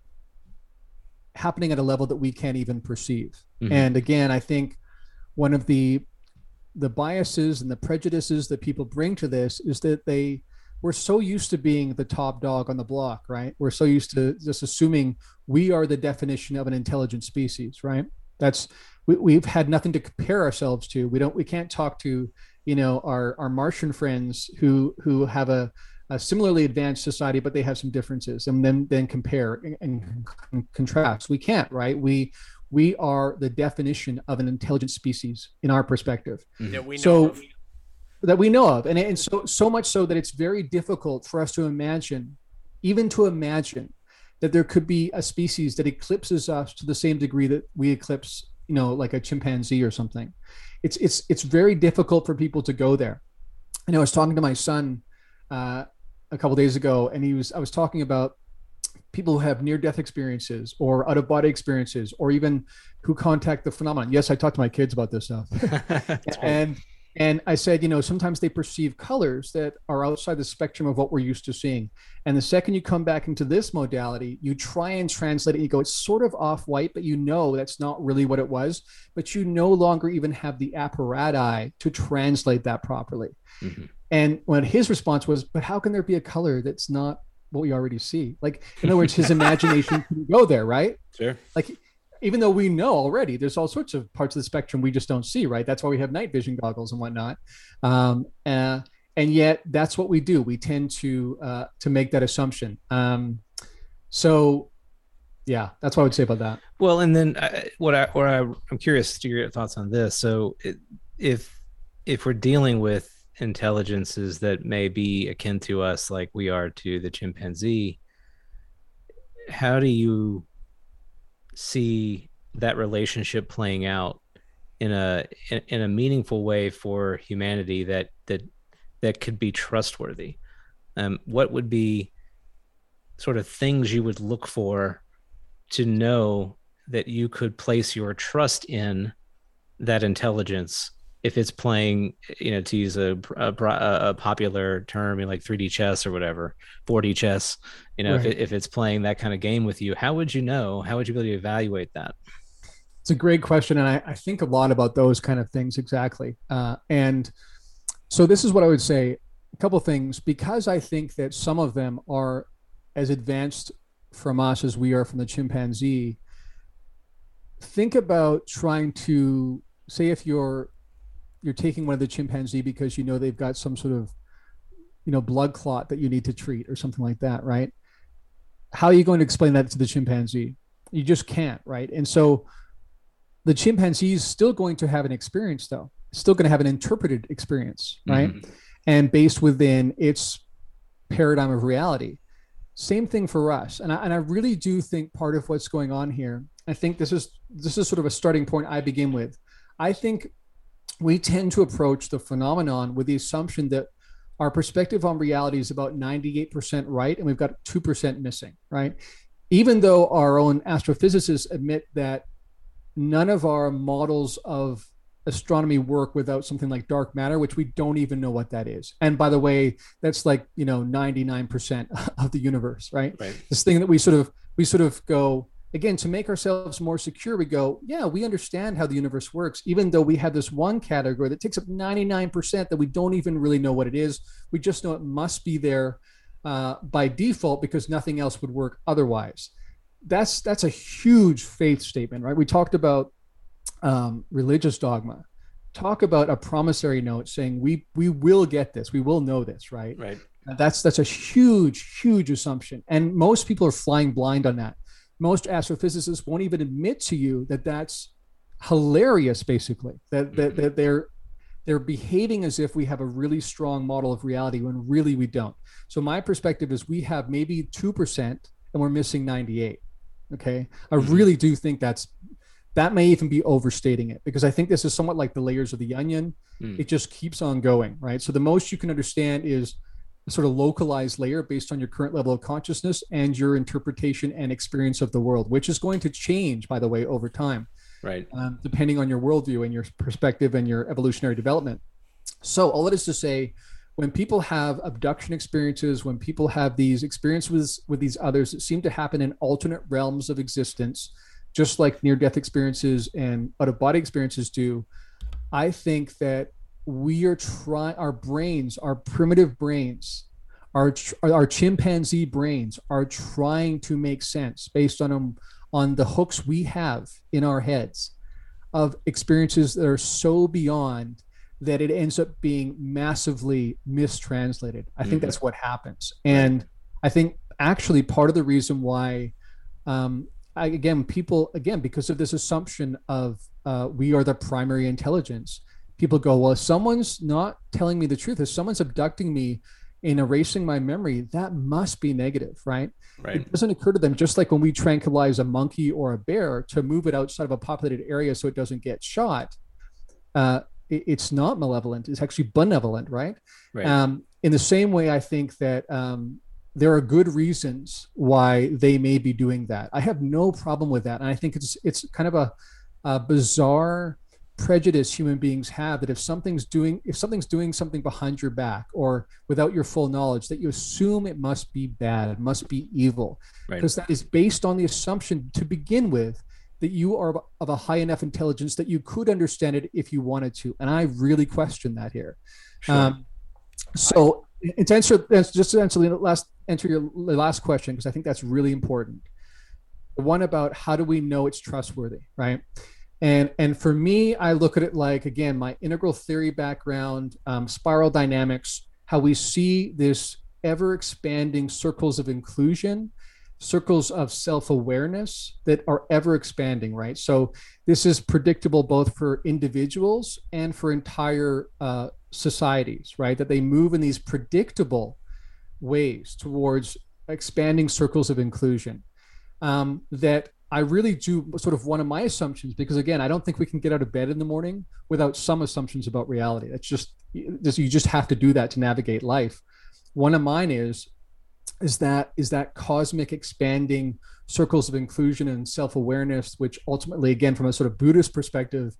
happening at a level that we can't even perceive. Mm-hmm. And again, I think one of the the biases and the prejudices that people bring to this is that they we're so used to being the top dog on the block, right? We're so used to just assuming we are the definition of an intelligent species, right? That's we, we've had nothing to compare ourselves to. We don't we can't talk to you know our our Martian friends who who have a, a similarly advanced society, but they have some differences, and then then compare and, and contrast. We can't, right? We we are the definition of an intelligent species in our perspective. Mm-hmm. That we know so, of. That we know of, and and so so much so that it's very difficult for us to imagine, even to imagine, that there could be a species that eclipses us to the same degree that we eclipse you know like a chimpanzee or something. It's it's it's very difficult for people to go there. And i was talking to my son uh, a couple days ago and he was i was talking about people who have near death experiences or out of body experiences or even who contact the phenomenon. Yes i talk to my kids about this stuff. And and I said, you know, sometimes they perceive colors that are outside the spectrum of what we're used to seeing. And the second you come back into this modality, you try and translate it. You go, it's sort of off white, but you know that's not really what it was. But you no longer even have the apparatus to translate that properly. Mm-hmm. And when his response was, but how can there be a color that's not what we already see? Like, in other words, his imagination can go there, right? Sure. Like, even though we know already there's all sorts of parts of the spectrum we just don't see right? That's why we have night vision goggles and whatnot. Um, uh, and yet that's what we do. We tend to uh, to make that assumption. Um, so yeah that's what i would say about that. Well and then uh, what i what I, i'm curious to your thoughts on this. So it, if if we're dealing with intelligences that may be akin to us like we are to the chimpanzee how do you see that relationship playing out in a in, in a meaningful way for humanity that that that could be trustworthy. Um, what would be sort of things you would look for to know that you could place your trust in that intelligence if it's playing, you know, to use a, a, a popular term, know, like 3D chess or whatever, 4D chess, you know, right. if, it, if it's playing that kind of game with you, how would you know? How would you be able to evaluate that? It's a great question. And I, I think a lot about those kind of things exactly. Uh, and so this is what I would say a couple things because I think that some of them are as advanced from us as we are from the chimpanzee. Think about trying to say if you're you're taking one of the chimpanzee because you know they've got some sort of you know blood clot that you need to treat or something like that right? How are you going to explain that to the chimpanzee? You just can't right? And so the chimpanzee is still going to have an experience though. Still going to have an interpreted experience right? Mm-hmm. and based within its paradigm of reality. Same thing for us. And I, and I really do think part of what's going on here i think this is this is sort of a starting point i begin with. I think we tend to approach the phenomenon with the assumption that our perspective on reality is about 98% right and we've got 2% missing, right? Even though our own astrophysicists admit that none of our models of astronomy work without something like dark matter, which we don't even know what that is. And by the way, that's like, you know, 99% of the universe, right? right? This thing that we sort of we sort of go, again to make ourselves more secure we go yeah we understand how the universe works even though we have this one category that takes up 99% that we don't even really know what it is. We just know it must be there uh, by default because nothing else would work otherwise. That's that's a huge faith statement right? We talked about um, religious dogma. Talk about a promissory note saying we we will get this. We will know this right? Right. That's that's a huge huge assumption. And most people are flying blind on that most astrophysicists won't even admit to you that that's hilarious, basically. That that, that they're they're behaving as if we have a really strong model of reality when really we don't. So my perspective is we have maybe two percent and we're missing ninety eight. Okay, I Mhm. really do think that's that may even be overstating it because I think this is somewhat like the layers of the onion. Mm. It just keeps on going, right? So the most you can understand is a sort of localized layer based on your current level of consciousness and your interpretation and experience of the world, which is going to change, by the way, over time, Right. um, depending on your worldview and your perspective and your evolutionary development. So all it is to say, when people have abduction experiences, when people have these experiences with, with these others that seem to happen in alternate realms of existence, just like near death experiences and out of body experiences do, I think that we are trying, our brains, our primitive brains, our, our chimpanzee brains are trying to make sense based on, um, on the hooks we have in our heads of experiences that are so beyond that it ends up being massively mistranslated. I think Mhm. that's what happens. And I think actually part of the reason why, um, I, again, people, again, because of this assumption of uh, we are the primary intelligence, people go, well, if someone's not telling me the truth, if someone's abducting me and erasing my memory, that must be negative, right? Right. It doesn't occur to them, just like when we tranquilize a monkey or a bear to move it outside of a populated area so it doesn't get shot. Uh, it- it's not malevolent; it's actually benevolent, right? Right. Um, in the same way, I think that um, there are good reasons why they may be doing that. I have no problem with that, and I think it's it's kind of a, a bizarre prejudice human beings have that if something's doing if something's doing something behind your back or without your full knowledge that you assume it must be bad it must be evil Right. because that is based on the assumption to begin with that you are of a high enough intelligence that you could understand it if you wanted to and i really question that here Sure. um, so and to answer just to answer the last answer your last question because I think that's really important. The one about how do we know it's trustworthy, right? And and for me, I look at it like again my integral theory background, um, spiral dynamics, how we see this ever expanding circles of inclusion, circles of self awareness that are ever expanding, right? So this is predictable both for individuals and for entire uh, societies, right? That they move in these predictable ways towards expanding circles of inclusion. Um, that I really do sort of one of my assumptions, because again, I don't think we can get out of bed in the morning without some assumptions about reality. That's just, you just have to do that to navigate life. One of mine is is that is that cosmic expanding circles of inclusion and self-awareness which ultimately again from a sort of buddhist perspective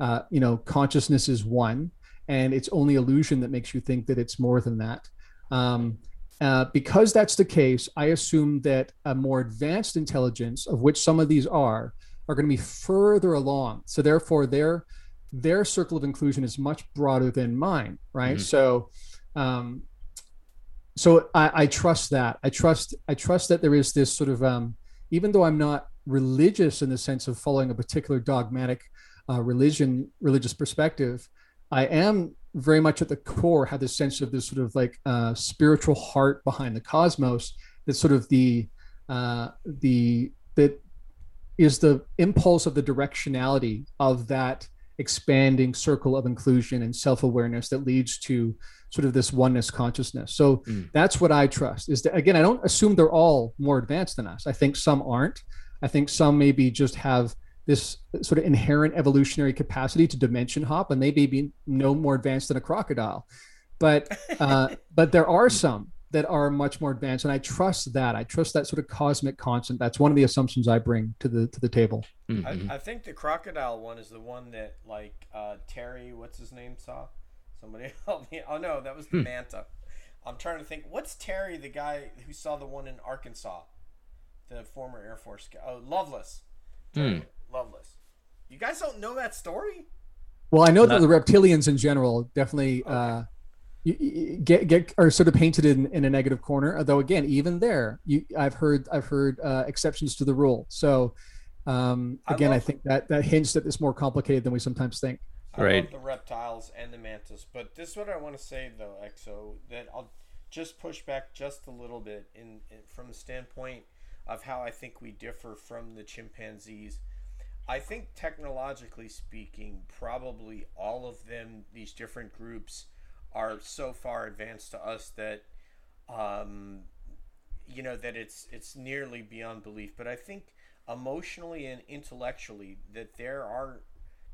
uh, you know consciousness is one and it's only illusion that makes you think that it's more than that um, uh, because that's the case i assume that a more advanced intelligence of which some of these are are going to be further along. So therefore their their circle of inclusion is much broader than mine right? Mhm. so um, so I, I trust that. I trust i trust that there is this sort of um, even though i'm not religious in the sense of following a particular dogmatic uh, religion religious perspective i am very much at the core have this sense of this sort of like uh, spiritual heart behind the cosmos that sort of the uh, the that is the impulse of the directionality of that expanding circle of inclusion and self-awareness that leads to sort of this oneness consciousness. So Mm. that's what i trust is that again i don't assume they're all more advanced than us. I think some aren't. I think some maybe just have this sort of inherent evolutionary capacity to dimension hop and they may be no more advanced than a crocodile but uh, but there are some that are much more advanced and i trust that i trust that sort of cosmic constant that's one of the assumptions i bring to the to the table Mhm. I, I think the crocodile one is the one that like uh, Terry, what's his name, saw. Somebody help me. Oh no, that was the Hmm. manta. I'm trying to think. What's Terry, the guy who saw the one in Arkansas, the former Air Force guy? Oh, Lovelace. Hmm. Lovelace. You guys don't know that story? well i know that the reptilians in general definitely uh y- y- get get are sort of painted in, in a negative corner although again even there you i've heard i've heard uh, exceptions to the rule so um I again i, love- think that that hints that it's more complicated than we sometimes think I Right. love the reptiles and the mantis, but this is what I want to say though, Exo. That I'll just push back just a little bit in, in from the standpoint of how I think we differ from the chimpanzees. I think technologically speaking, probably all of them, these different groups, are so far advanced to us that, um, you know, that it's it's nearly beyond belief. But I think emotionally and intellectually that there are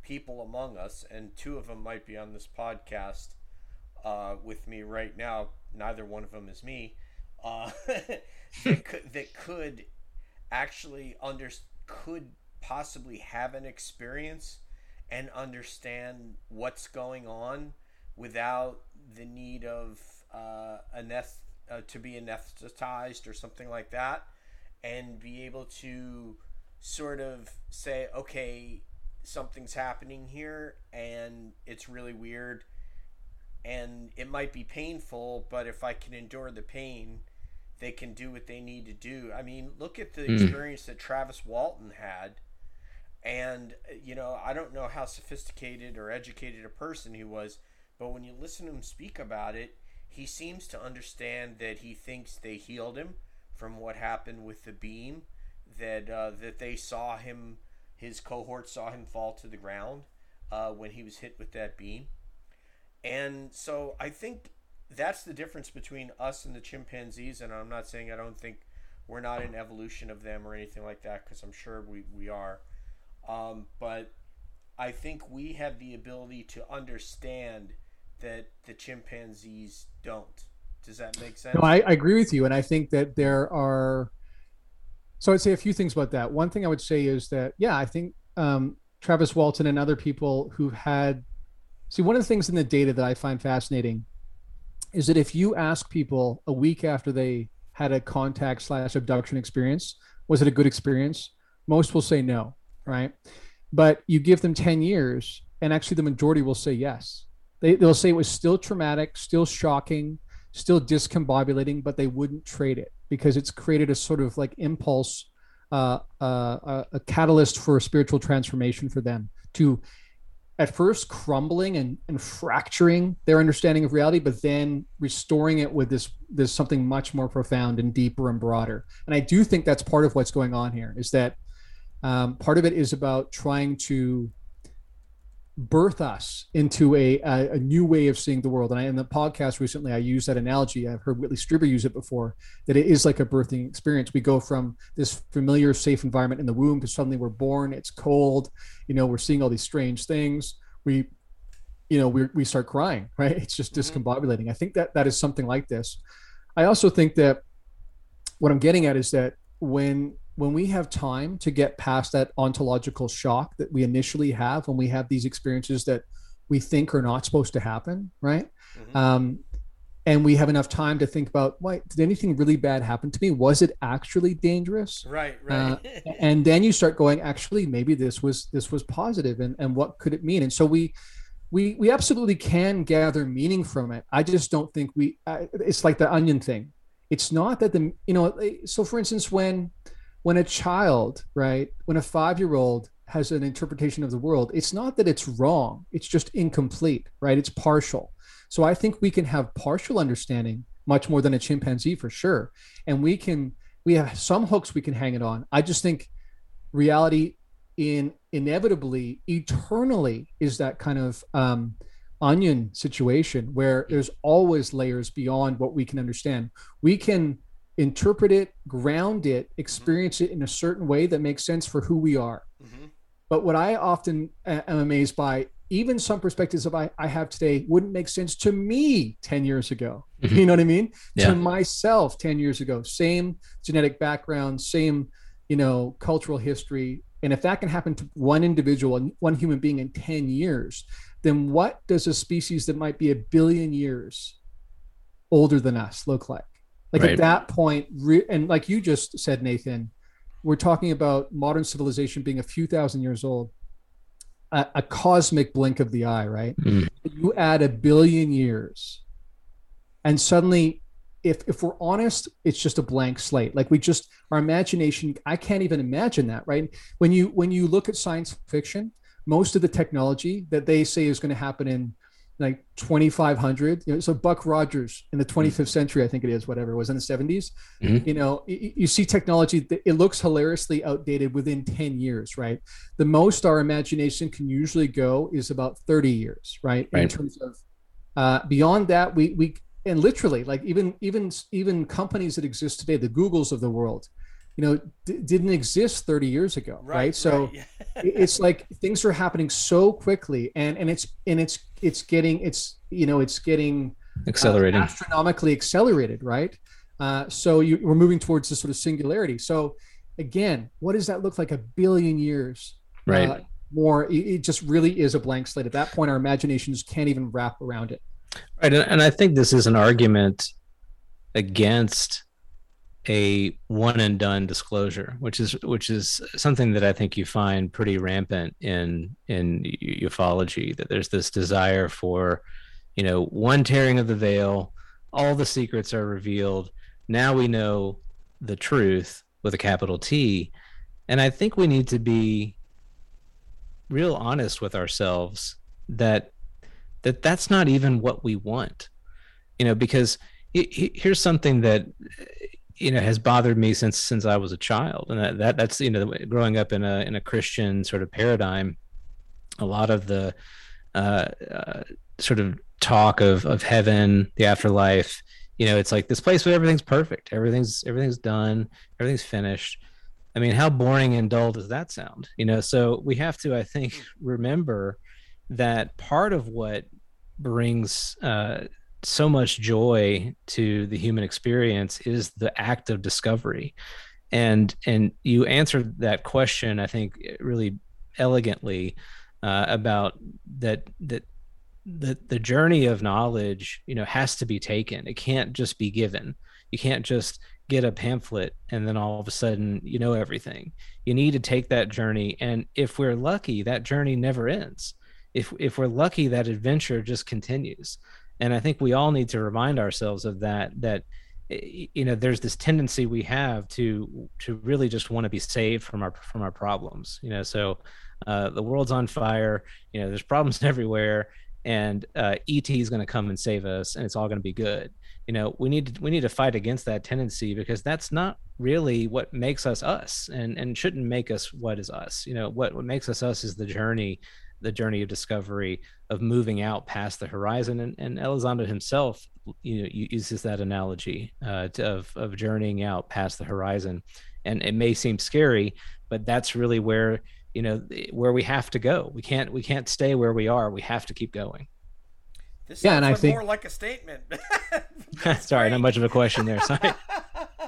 people among us, and two of them might be on this podcast uh, with me right now. Neither one of them is me. Uh, that could that could actually under could possibly have an experience and understand what's going on without the need of uh, aneth- uh, to be anesthetized or something like that, and be able to sort of say, okay, something's happening here, and it's really weird, and it might be painful, but if I can endure the pain, they can do what they need to do. I mean, look at the Mm. experience that Travis Walton had. And, uh, you know, I don't know how sophisticated or educated a person he was, but when you listen to him speak about it, he seems to understand that he thinks they healed him from what happened with the beam, that uh, that they saw him, his cohort saw him fall to the ground uh, when he was hit with that beam. And so I think that's the difference between us and the chimpanzees. And I'm not saying I don't think we're not an evolution of them or anything like that, because I'm sure we, we are. Um, but I think we have the ability to understand that the chimpanzees don't. Does that make sense? No, I, I agree with you, and I think that there are. So I'd say a few things about that. One thing I would say is that yeah, I think um, Travis Walton and other people who've had. See, one of the things in the data that I find fascinating is that if you ask people a week after they had a contact slash abduction experience, was it a good experience? Most will say no, right? But you give them 10 years, and actually the majority will say yes. They, they'll say it was still traumatic, still shocking, still discombobulating, but they wouldn't trade it because it's created a sort of like impulse, uh, uh, a, catalyst for spiritual transformation for them to at first crumbling and, and fracturing their understanding of reality, but then restoring it with this this something much more profound and deeper and broader. And I do think that's part of what's going on here. Is that um, part of it is about trying to birth us into a, a, a new way of seeing the world. And I, in the podcast recently, I used that analogy. I've heard Whitley Strieber use it before. That it is like a birthing experience. We go from this familiar, safe environment in the womb to suddenly we're born. It's cold. You know, we're seeing all these strange things. We, you know, we we start crying. Right? It's just Mhm. discombobulating. I think that that is something like this. I also think that what I'm getting at is that when when we have time to get past that ontological shock that we initially have when we have these experiences that we think are not supposed to happen, right? Mhm. Um, and we have enough time to think about, wait, did anything really bad happen to me? Was it actually dangerous? right, uh, right. and then you start going actually maybe this was this was positive and and what could it mean and so we we we absolutely can gather meaning from it i just don't think we uh, it's like the onion thing it's not that the you know so for instance when when a child right when a 5 year old has an interpretation of the world it's not that it's wrong it's just incomplete right? It's partial. So i think we can have partial understanding much more than a chimpanzee for sure. And we can we have some hooks we can hang it on. I just think reality in inevitably eternally is that kind of um, onion situation where there's always layers beyond what we can understand. We can interpret it ground it experience it in a certain way that makes sense for who we are. Mhm. but what i often am amazed by even some perspectives of I, I have today wouldn't make sense to me 10 years ago. Mhm. you know what i mean? Yeah. to myself 10 years ago. Same genetic background same you know cultural history. And if that can happen to one individual and one human being in 10 years then what does a species that might be a billion years older than us look like like Right. at that point re- and like you just said nathan we're talking about modern civilization being a few thousand years old a, a cosmic blink of the eye right Mm. you add a billion years and suddenly if if we're honest it's just a blank slate like we just our imagination i can't even imagine that right when you when you look at science fiction most of the technology that they say is going to happen in like 2500 you know so buck rogers in the 25th century i think it is whatever it was in the 70s Mhm. you know you, you see technology that it looks hilariously outdated within 10 years right the most our imagination can usually go is about 30 years right, in terms of uh, beyond that we we and literally like even even even companies that exist today the googles of the world you know d- didn't exist 30 years ago right, so yeah. it- it's like things are happening so quickly and and it's and it's it's getting it's you know it's getting uh, astronomically accelerated right? Uh, so you, we're moving towards this sort of singularity. So again what does that look like a billion years right. uh, more? It, it just really is a blank slate. At that point our imaginations can't even wrap around it. Right, and, and I think this is an argument against a one and done disclosure, which is which is something that I think you find pretty rampant in in ufology. That there's this desire for, you know, one tearing of the veil, all the secrets are revealed. Now we know the truth with a capital T, and I think we need to be real honest with ourselves that that that's not even what we want you know because he- he- here's something that you know has bothered me since since I was a child. And that, that that's you know growing up in a in a Christian sort of paradigm a lot of the uh, uh sort of talk of of heaven the afterlife you know it's like this place where everything's perfect. Everything's everything's done. Everything's finished. I mean, how boring and dull does that sound? You know, so we have to, I think, remember that part of what brings uh, so much joy to the human experience is the act of discovery, and and you answered that question, I think, really elegantly uh, about that that the the journey of knowledge, you know, has to be taken. It can't just be given. You can't just get a pamphlet and then all of a sudden you know everything. You need to take that journey and if we're lucky that journey never ends. If if we're lucky that adventure just continues. And I think we all need to remind ourselves of that that eh, you know there's this tendency we have to to really just want to be saved from our from our problems you know? So uh, the world's on fire you know there's problems everywhere and uh, et is going to come and save us and it's all going to be good. You know we need to we need to fight against that tendency because that's not really what makes us us and and shouldn't make us what is us. You know what what makes us us is the journey the journey of discovery of moving out past the horizon. And, and elizondo himself you know uses that analogy uh, to, of of journeying out past the horizon. And it may seem scary but that's really where you know where we have to go. We can't we can't stay where we are. We have to keep going. This Yeah, and sounds I like think- more like a statement. sorry not much of a question there. Sorry.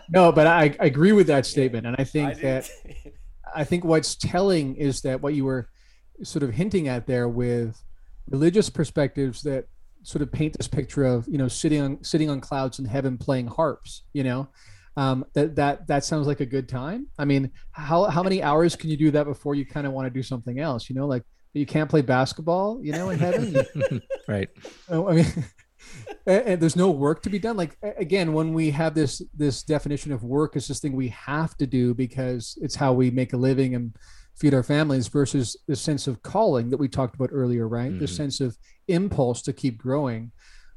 No but i, I agree with that statement. And i think I that. I think what's telling is that what you were sort of hinting at there with religious perspectives that sort of paint this picture of you know sitting on sitting on clouds in heaven playing harps you know? Um, that that that sounds like a good time. I mean how how many hours can you do that before you kind of want to do something else you know? Like you can't play basketball you know in heaven? Right. Oh, I mean, and, and there's no work to be done. Like again, when we have this this definition of work as this thing we have to do because it's how we make a living and feed our families, versus the sense of calling that we talked about earlier, right? The Mhm. sense of impulse to keep growing.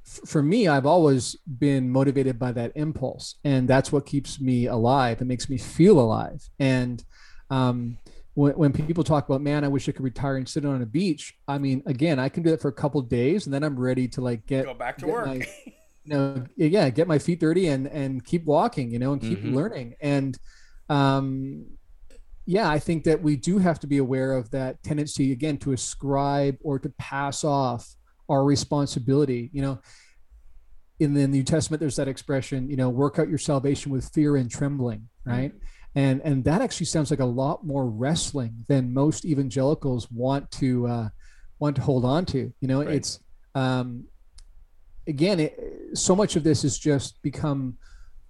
F- For me, I've always been motivated by that impulse, and that's what keeps me alive. It makes me feel alive. And um, when, when people talk about man i wish i could retire and sit on a beach i mean again i can do that for a couple days and then i'm ready to like get Go back to work. my- you know yeah get my feet dirty and and keep walking you know and keep Mhm. learning and um yeah i think that we do have to be aware of that tendency again to ascribe or to pass off our responsibility you know in the new testament there's that expression you know work out your salvation with fear and trembling right and and that actually sounds like a lot more wrestling than most evangelicals want to uh, want to hold on to. You know, Right. it's um, again, it, so much of this has just become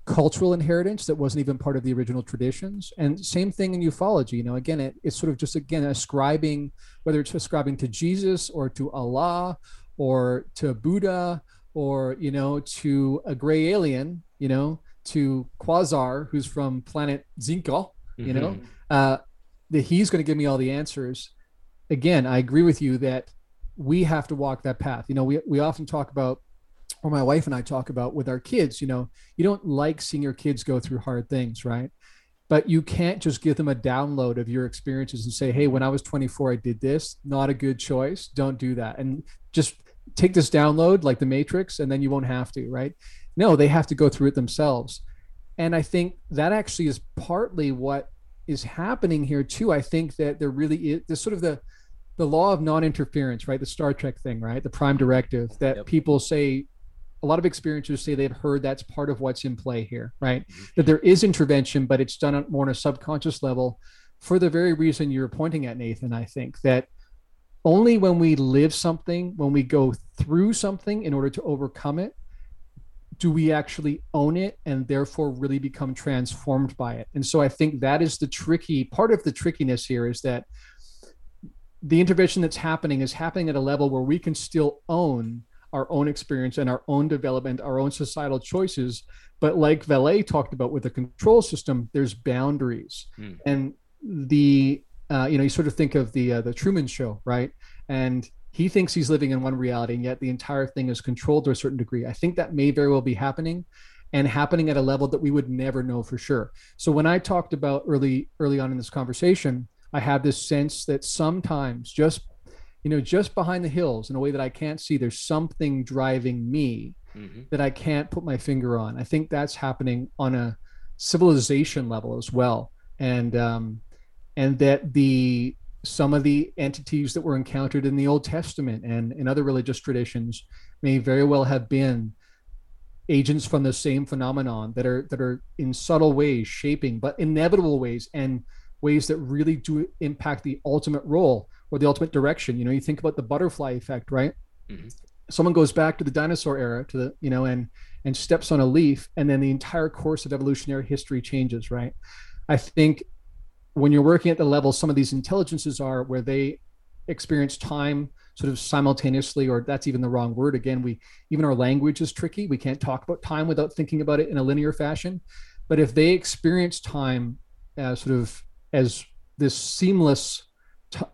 cultural inheritance that wasn't even part of the original traditions. And same thing in ufology. You know, again, it, it's sort of just again ascribing whether it's ascribing to Jesus or to Allah or to Buddha or you know to a gray alien. You know, to Quasar, who's from planet Zinko, you know, Mhm. uh, that he's going to give me all the answers. Again, I agree with you that we have to walk that path. You know, we we often talk about or my wife and I talk about with our kids, you know, you don't like seeing your kids go through hard things, right? But you can't just give them a download of your experiences and say, hey, when I was 24, I did this. Not a good choice. Don't do that. And just take this download like the Matrix, and then you won't have to, right? No, they have to go through it themselves. And I think that actually is partly what is happening here too. I think that there really is this sort of the the law of non-interference, right? The Star Trek thing, right? The prime directive that yep. people say a lot of experiencers say they've heard that's part of what's in play here, right? Mm-hmm. That there is intervention, but it's done more on a subconscious level for the very reason you're pointing at, Nathan. I think that only when we live something, when we go through something in order to overcome it, do we actually own it and therefore really become transformed by it. And so I think that is the tricky part of the trickiness here is that the intervention that's happening is happening at a level where we can still own our own experience and our own development, our own societal choices. But like Vallée talked about with the control system, there's boundaries. Mm. And the uh, you know, you sort of think of the uh, the Truman Show, right? And he thinks he's living in one reality, and yet the entire thing is controlled to a certain degree. I think that may very well be happening, and happening at a level that we would never know for sure. So when I talked about early early on in this conversation, I have this sense that sometimes just you know, just behind the hills in a way that I can't see, there's something driving me mm-hmm. that I can't put my finger on. I think that's happening on a civilization level as well. And, um, and that the, some of the entities that were encountered in the Old Testament and in other religious traditions may very well have been agents from the same phenomenon that are that are in subtle ways shaping but inevitable ways and ways that really do impact the ultimate role or the ultimate direction. You know, you think about the butterfly effect, right? Mm-hmm. Someone goes back to the dinosaur era, to the you know, and and steps on a leaf, and then the entire course of evolutionary history changes, right? I think when you're working at the level some of these intelligences are, where they experience time sort of simultaneously, or that's even the wrong word. Again, we even our language is tricky. We can't talk about time without thinking about it in a linear fashion. But if they experience time as sort of as this seamless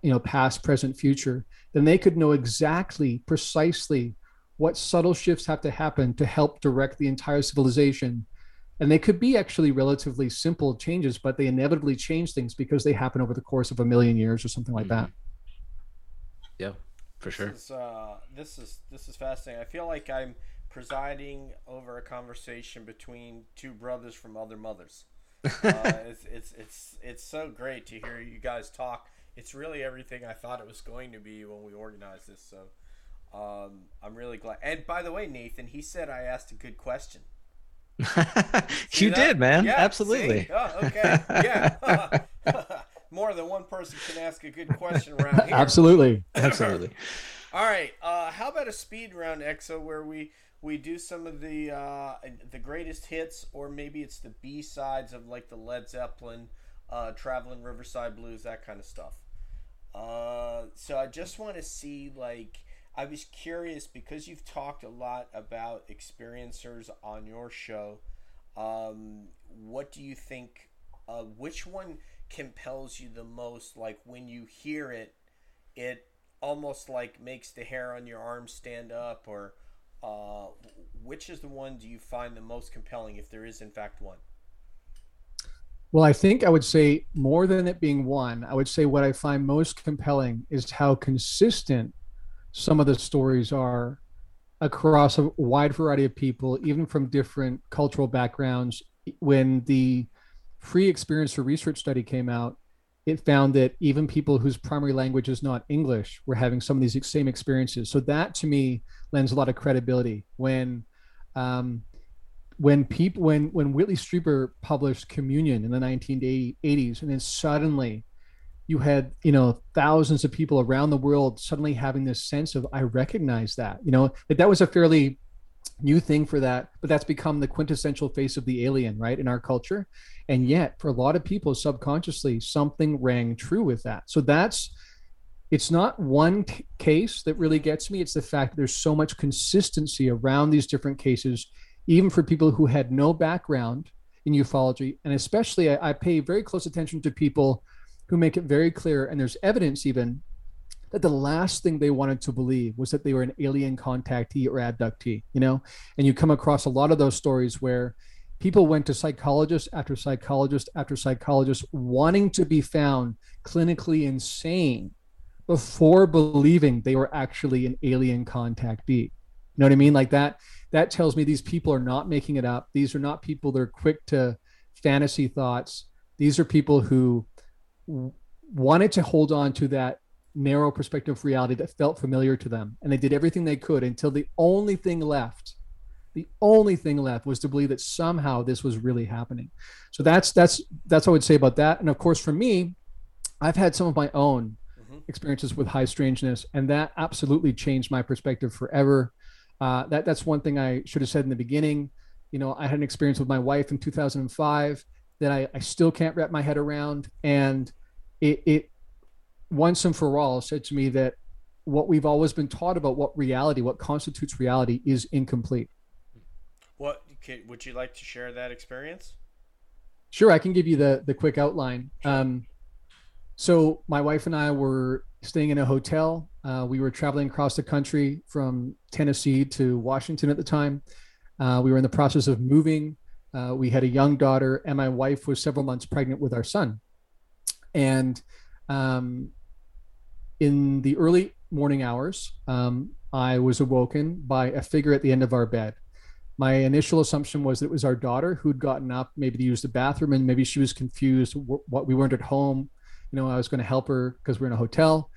you know past present future then they could know exactly precisely what subtle shifts have to happen to help direct the entire civilization. And they could be actually relatively simple changes but they inevitably change things because they happen over the course of a million years or something like that. Mm-hmm. yeah for sure. this is, uh, this is this is fascinating. I feel like i'm presiding over a conversation between two brothers from other mothers. Uh, it's, it's it's it's so great to hear you guys talk it's really everything I thought it was going to be when we organized this. So um, I'm really glad. And by the way, Nathan, he said I asked a good question. you that? did, man. Yeah, Absolutely. Oh, okay. Yeah. More than one person can ask a good question around here. Absolutely. Absolutely. All right. Uh, how about a speed round, EXO, where we we do some of the uh, the greatest hits, or maybe it's the B sides of like the Led Zeppelin uh, traveling Riverside Blues, that kind of stuff. Uh, so I just want to see, like, I was curious because you've talked a lot about experiencers on your show. Um, what do you think? Uh, which one compels you the most? Like when you hear it, it almost like makes the hair on your arm stand up, or uh, which is the one do you find the most compelling, if there is in fact one? Well, I think I would say more than it being one, I would say what I find most compelling is how consistent some of the stories are across a wide variety of people, even from different cultural backgrounds. When the free experience for research study came out, it found that even people whose primary language is not English were having some of these same experiences. So that to me lends a lot of credibility when um, when people when when Whitley Strieber published Communion in the 1980s, and then suddenly you had you know thousands of people around the world suddenly having this sense of I recognize that you know that that was a fairly new thing for that, but that's become the quintessential face of the alien, right, in our culture. And yet, for a lot of people, subconsciously, something rang true with that. So that's it's not one case that really gets me. It's the fact that there's so much consistency around these different cases even for people who had no background in ufology. And especially, I, I pay very close attention to people who make it very clear, and there's evidence even that the last thing they wanted to believe was that they were an alien contactee or abductee, you know? And you come across a lot of those stories where people went to psychologist after psychologist after psychologist wanting to be found clinically insane before believing they were actually an alien contactee. You know what I mean? Like that, that tells me these people are not making it up. These are not people that are quick to fantasy thoughts. These are people who wanted to hold on to that narrow perspective of reality that felt familiar to them. And they did everything they could until the only thing left, the only thing left was to believe that somehow this was really happening. So that's that's that's what I would say about that. And of course, for me, I've had some of my own mm-hmm. experiences with high strangeness, and that absolutely changed my perspective forever. Uh, that that's one thing I should have said in the beginning. You know, I had an experience with my wife in 2005 that I, I still can't wrap my head around, and it, it once and for all said to me that what we've always been taught about what reality, what constitutes reality, is incomplete. What would you like to share that experience? Sure, I can give you the the quick outline. Um, so my wife and I were staying in a hotel. Uh, we were traveling across the country from Tennessee to Washington at the time. Uh, we were in the process of moving. Uh, we had a young daughter, and my wife was several months pregnant with our son. And um, in the early morning hours, um, I was awoken by a figure at the end of our bed. My initial assumption was that it was our daughter who'd gotten up, maybe to use the bathroom, and maybe she was confused what we weren't at home. You know, I was going to help her because we're in a hotel.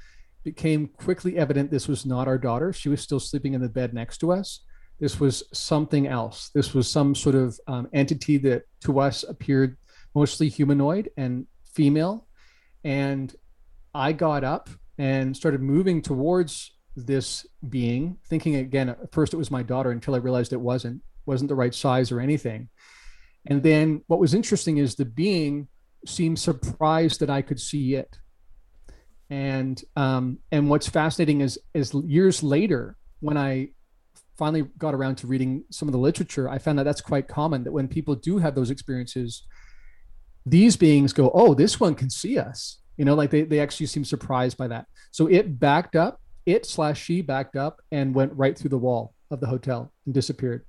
It became quickly evident this was not our daughter. She was still sleeping in the bed next to us. This was something else. This was some sort of um, entity that to us appeared mostly humanoid and female. And I got up and started moving towards this being, thinking again, at first it was my daughter until I realized it wasn't, wasn't the right size or anything. And then what was interesting is the being seemed surprised that I could see it. And um, and what's fascinating is is years later when I finally got around to reading some of the literature, I found that that's quite common. That when people do have those experiences, these beings go, "Oh, this one can see us," you know like they, they actually seem surprised by that so it backed up it slash she backed up and went right through the wall of the hotel and disappeared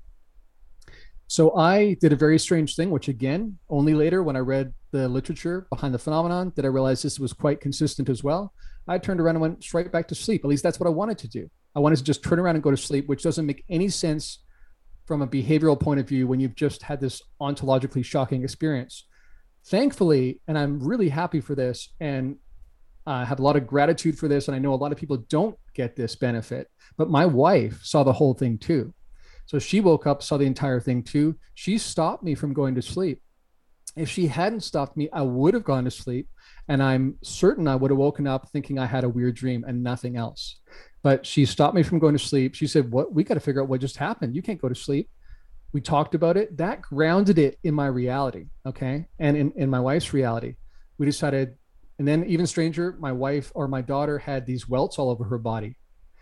so i did a very strange thing which again only later when i read the literature behind the phenomenon did i realize this was quite consistent as well i turned around and went straight back to sleep at least that's what i wanted to do i wanted to just turn around and go to sleep which doesn't make any sense from a behavioral point of view when you've just had this ontologically shocking experience thankfully, and I'm really happy for this, and I have a lot of gratitude for this. And I know a lot of people don't get this benefit, but my wife saw the whole thing too. So she woke up, saw the entire thing too. She stopped me from going to sleep. If she hadn't stopped me, I would have gone to sleep. And I'm certain I would have woken up thinking I had a weird dream and nothing else. But she stopped me from going to sleep. She said, What we got to figure out what just happened. You can't go to sleep we talked about it that grounded it in my reality okay and in, in my wife's reality we decided and then even stranger my wife or my daughter had these welts all over her body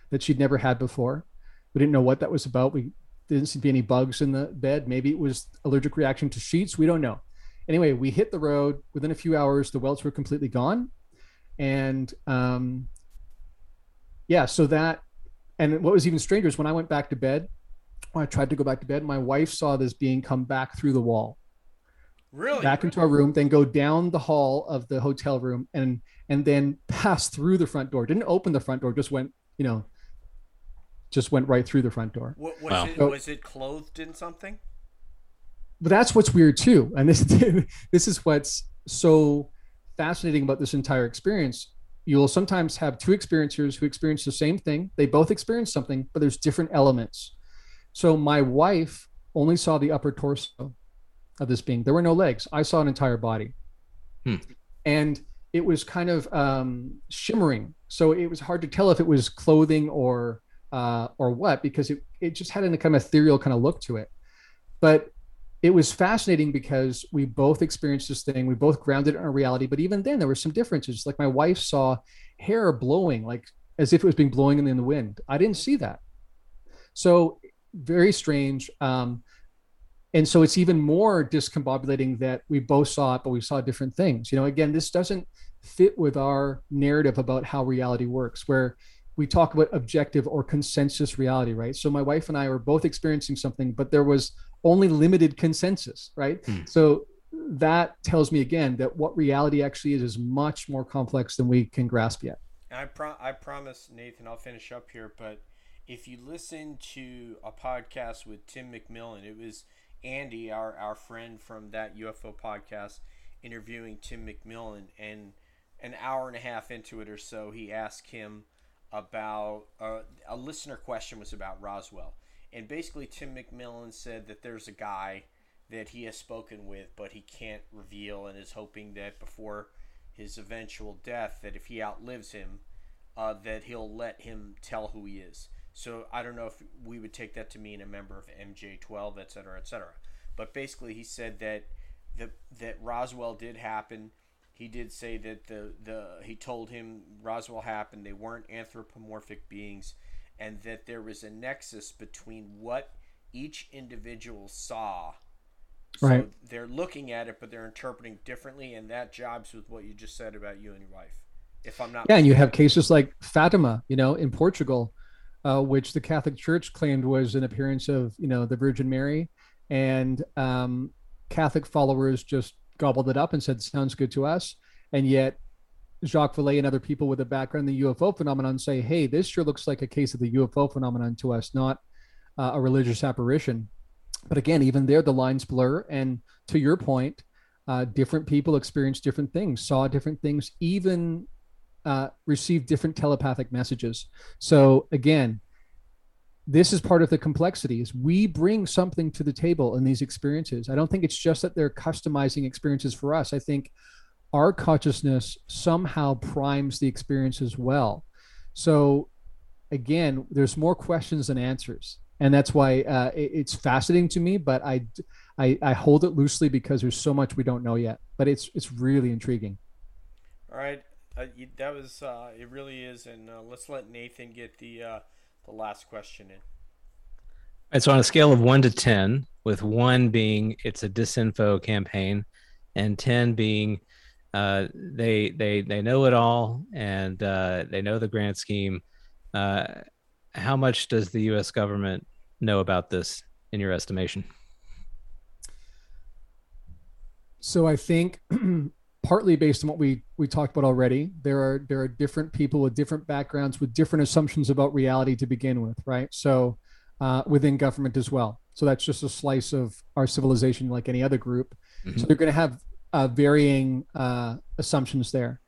that she'd never had before we didn't know what that was about we didn't seem to be any bugs in the bed maybe it was allergic reaction to sheets we don't know anyway we hit the road within a few hours the welts were completely gone and um yeah so that and what was even stranger is when i went back to bed when I tried to go back to bed, my wife saw this being come back through the wall. Really? Back into our room, then go down the hall of the hotel room and and then pass through the front door. Didn't open the front door, just went, you know, just went right through the front door. What, was, wow. it, was it clothed in something? But that's what's weird too. And this this is what's so fascinating about this entire experience. You'll sometimes have two experiencers who experience the same thing. They both experience something, but there's different elements. So my wife only saw the upper torso of this being. There were no legs. I saw an entire body. Hmm. And it was kind of um, shimmering. So it was hard to tell if it was clothing or uh, or what because it, it just had a kind of ethereal kind of look to it. But it was fascinating because we both experienced this thing. We both grounded it in our reality. But even then, there were some differences. Like my wife saw hair blowing, like as if it was being blowing in the wind. I didn't see that. So very strange. Um, and so it's even more discombobulating that we both saw it, but we saw different things. You know, again, this doesn't fit with our narrative about how reality works, where we talk about objective or consensus reality, right? So my wife and I were both experiencing something, but there was only limited consensus, right? Hmm. So that tells me again that what reality actually is is much more complex than we can grasp yet. I pro- I promise Nathan, I'll finish up here, but if you listen to a podcast with Tim McMillan, it was Andy, our our friend from that UFO podcast, interviewing Tim McMillan, and an hour and a half into it or so, he asked him about uh, a listener question was about Roswell, and basically Tim McMillan said that there's a guy that he has spoken with, but he can't reveal, and is hoping that before his eventual death, that if he outlives him, uh, that he'll let him tell who he is. So I don't know if we would take that to mean a member of MJ12, et cetera, et cetera. But basically, he said that the, that Roswell did happen he did say that the the he told him Roswell happened. They weren't anthropomorphic beings, and that there was a nexus between what each individual saw. So right. they're looking at it, but they're interpreting differently, and that jobs with what you just said about you and your wife. If I'm not, yeah, and you have cases like Fatima, you know, in Portugal, uh, which the Catholic Church claimed was an appearance of you know the Virgin Mary, and um, Catholic followers just gobbled it up and said sounds good to us and yet Jacques Vallée and other people with a background in the UFO phenomenon say, hey, this sure looks like a case of the UFO phenomenon to us, not uh, a religious apparition. But again, even there, the lines blur. And to your point, uh, different people experience different things, saw different things, even uh, received different telepathic messages. So again, this is part of the complexity is we bring something to the table in these experiences. I don't think it's just that they're customizing experiences for us. I think our consciousness somehow primes the experience as well. So again there's more questions than answers. And that's why uh, it, it's fascinating to me but I, I i hold it loosely because there's so much we don't know yet but it's it's really intriguing. All right. Uh, that was uh, it really is. And uh, let's let nathan get the uh, the last question in. It's on a scale of one to 10, with one being it's a disinfo campaign, and 10 being uh, they they they know it all and uh, they know the grant scheme. Uh, how much does the U.S. government know about this, in your estimation? So I think partly based on what we we talked about already. There are there are different people with different backgrounds with different assumptions about reality to begin with right? So uh, within government as well. So that's just a slice of our civilization like any other group. Mm-hmm. so they're going to have uh, varying uh, assumptions there.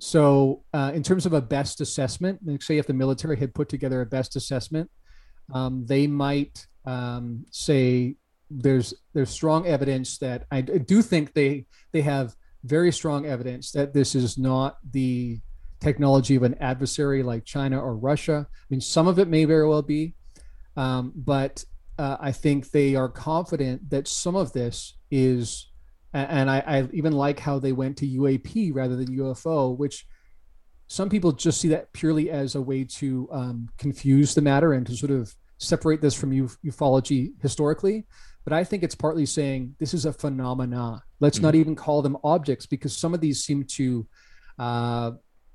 So uh, in terms of a best assessment say if the military had put together a best assessment um, they might um, say there's there's strong evidence that I do think they they have very strong evidence that this is not the technology of an adversary like China or Russia. I mean, some of it may very well be, um, but uh, I think they are confident that some of this is, and I, I, even like how they went to UAP rather than UFO, which some people just see that purely as a way to um, confuse the matter and to sort of separate this from ufology historically but I think it's partly saying this is a phenomena. Let's mm-hmm. not even call them objects because some of these seem to uh,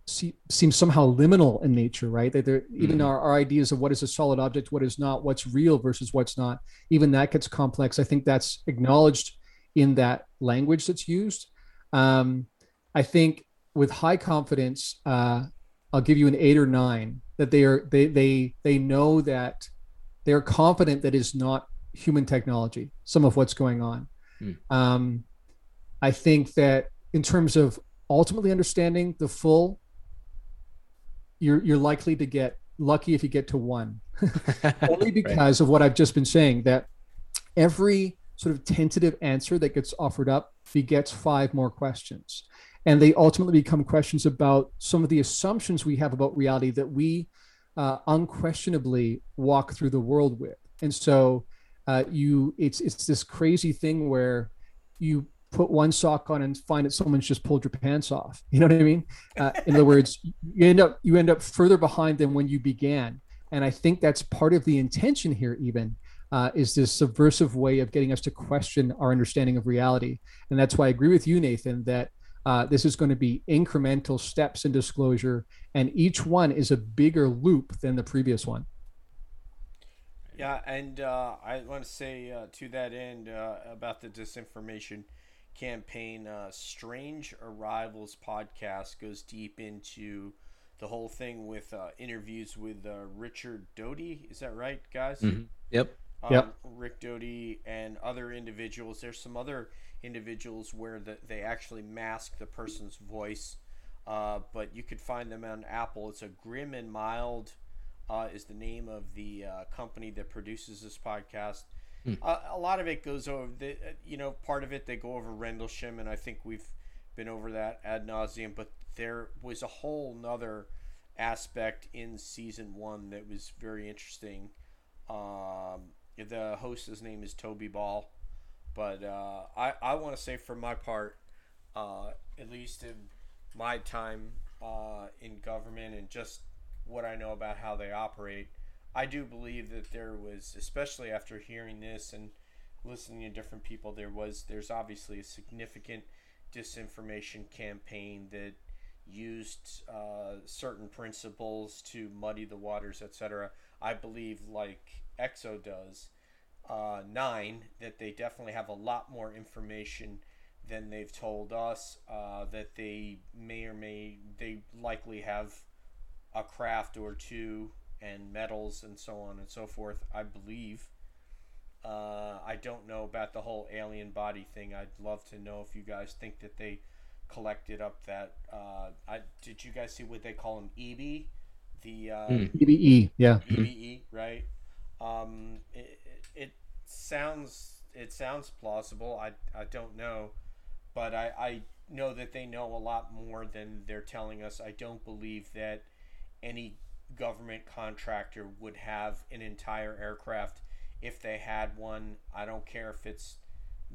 see, seem somehow liminal in nature, right? That they're, even mm-hmm. our, our ideas of what is a solid object, what is not, what's real versus what's not, even that gets complex. I think that's acknowledged in that language that's used. Um, I think with high confidence, uh, I'll give you an eight or nine that they are they they they know that they're confident that is not human technology, some of what's going on. Hmm. Um, I think that in terms of ultimately understanding the full, you're you're likely to get lucky if you get to one, only because right. of what I've just been saying. That every sort of tentative answer that gets offered up begets five more questions, and they ultimately become questions about some of the assumptions we have about reality that we uh, unquestionably walk through the world with. And so uh, you it's it's this crazy thing where you put one sock on and find that someone's just pulled your pants off. You know what I mean? Uh, in other words, you end up you end up further behind than when you began. And I think that's part of the intention here, even uh, is this subversive way of getting us to question our understanding of reality. And that's why I agree with you, Nathan, that Uh, this is going to be incremental steps in disclosure, and each one is a bigger loop than the previous one. Yeah, and uh, I want to say uh, to that end uh, about the disinformation campaign. Uh, Strange Arrivals podcast goes deep into the whole thing with uh, interviews with uh, Richard Doty. Is that right, guys? Mm-hmm. Yep. Um, Yep. Rick Doty and other individuals. There's some other individuals where the, they actually mask the person's voice, uh, but you could find them on Apple. It's a Grim and Mild. Uh, is the name of the uh, company that produces this podcast. Hmm. Uh, a lot of it goes over, the, uh, you know, part of it they go over Rendlesham, and I think we've been over that ad nauseum. But there was a whole nother aspect in season one that was very interesting. Um, the host's name is Toby Ball, but uh, I I want to say for my part, uh, at least in my time uh, in government and just what I know about how they operate, I do believe that there was, especially after hearing this and listening to different people, there was there's obviously a significant disinformation campaign that used uh, certain principles to muddy the waters, etc. I believe, like EXO does, uh, nine, that they definitely have a lot more information than they've told us. Uh, that they may or may they likely have a craft or two and metals and so on and so forth. I believe. Uh, I don't know about the whole alien body thing. I'd love to know if you guys think that they collected up that. Uh, I did you guys see what they call him EB, the uh. EBE, E, yeah. EBE, right? Um, it, it sounds it sounds plausible. I, I don't know, but I, I know that they know a lot more than they're telling us. I don't believe that any government contractor would have an entire aircraft if they had one. I don't care if it's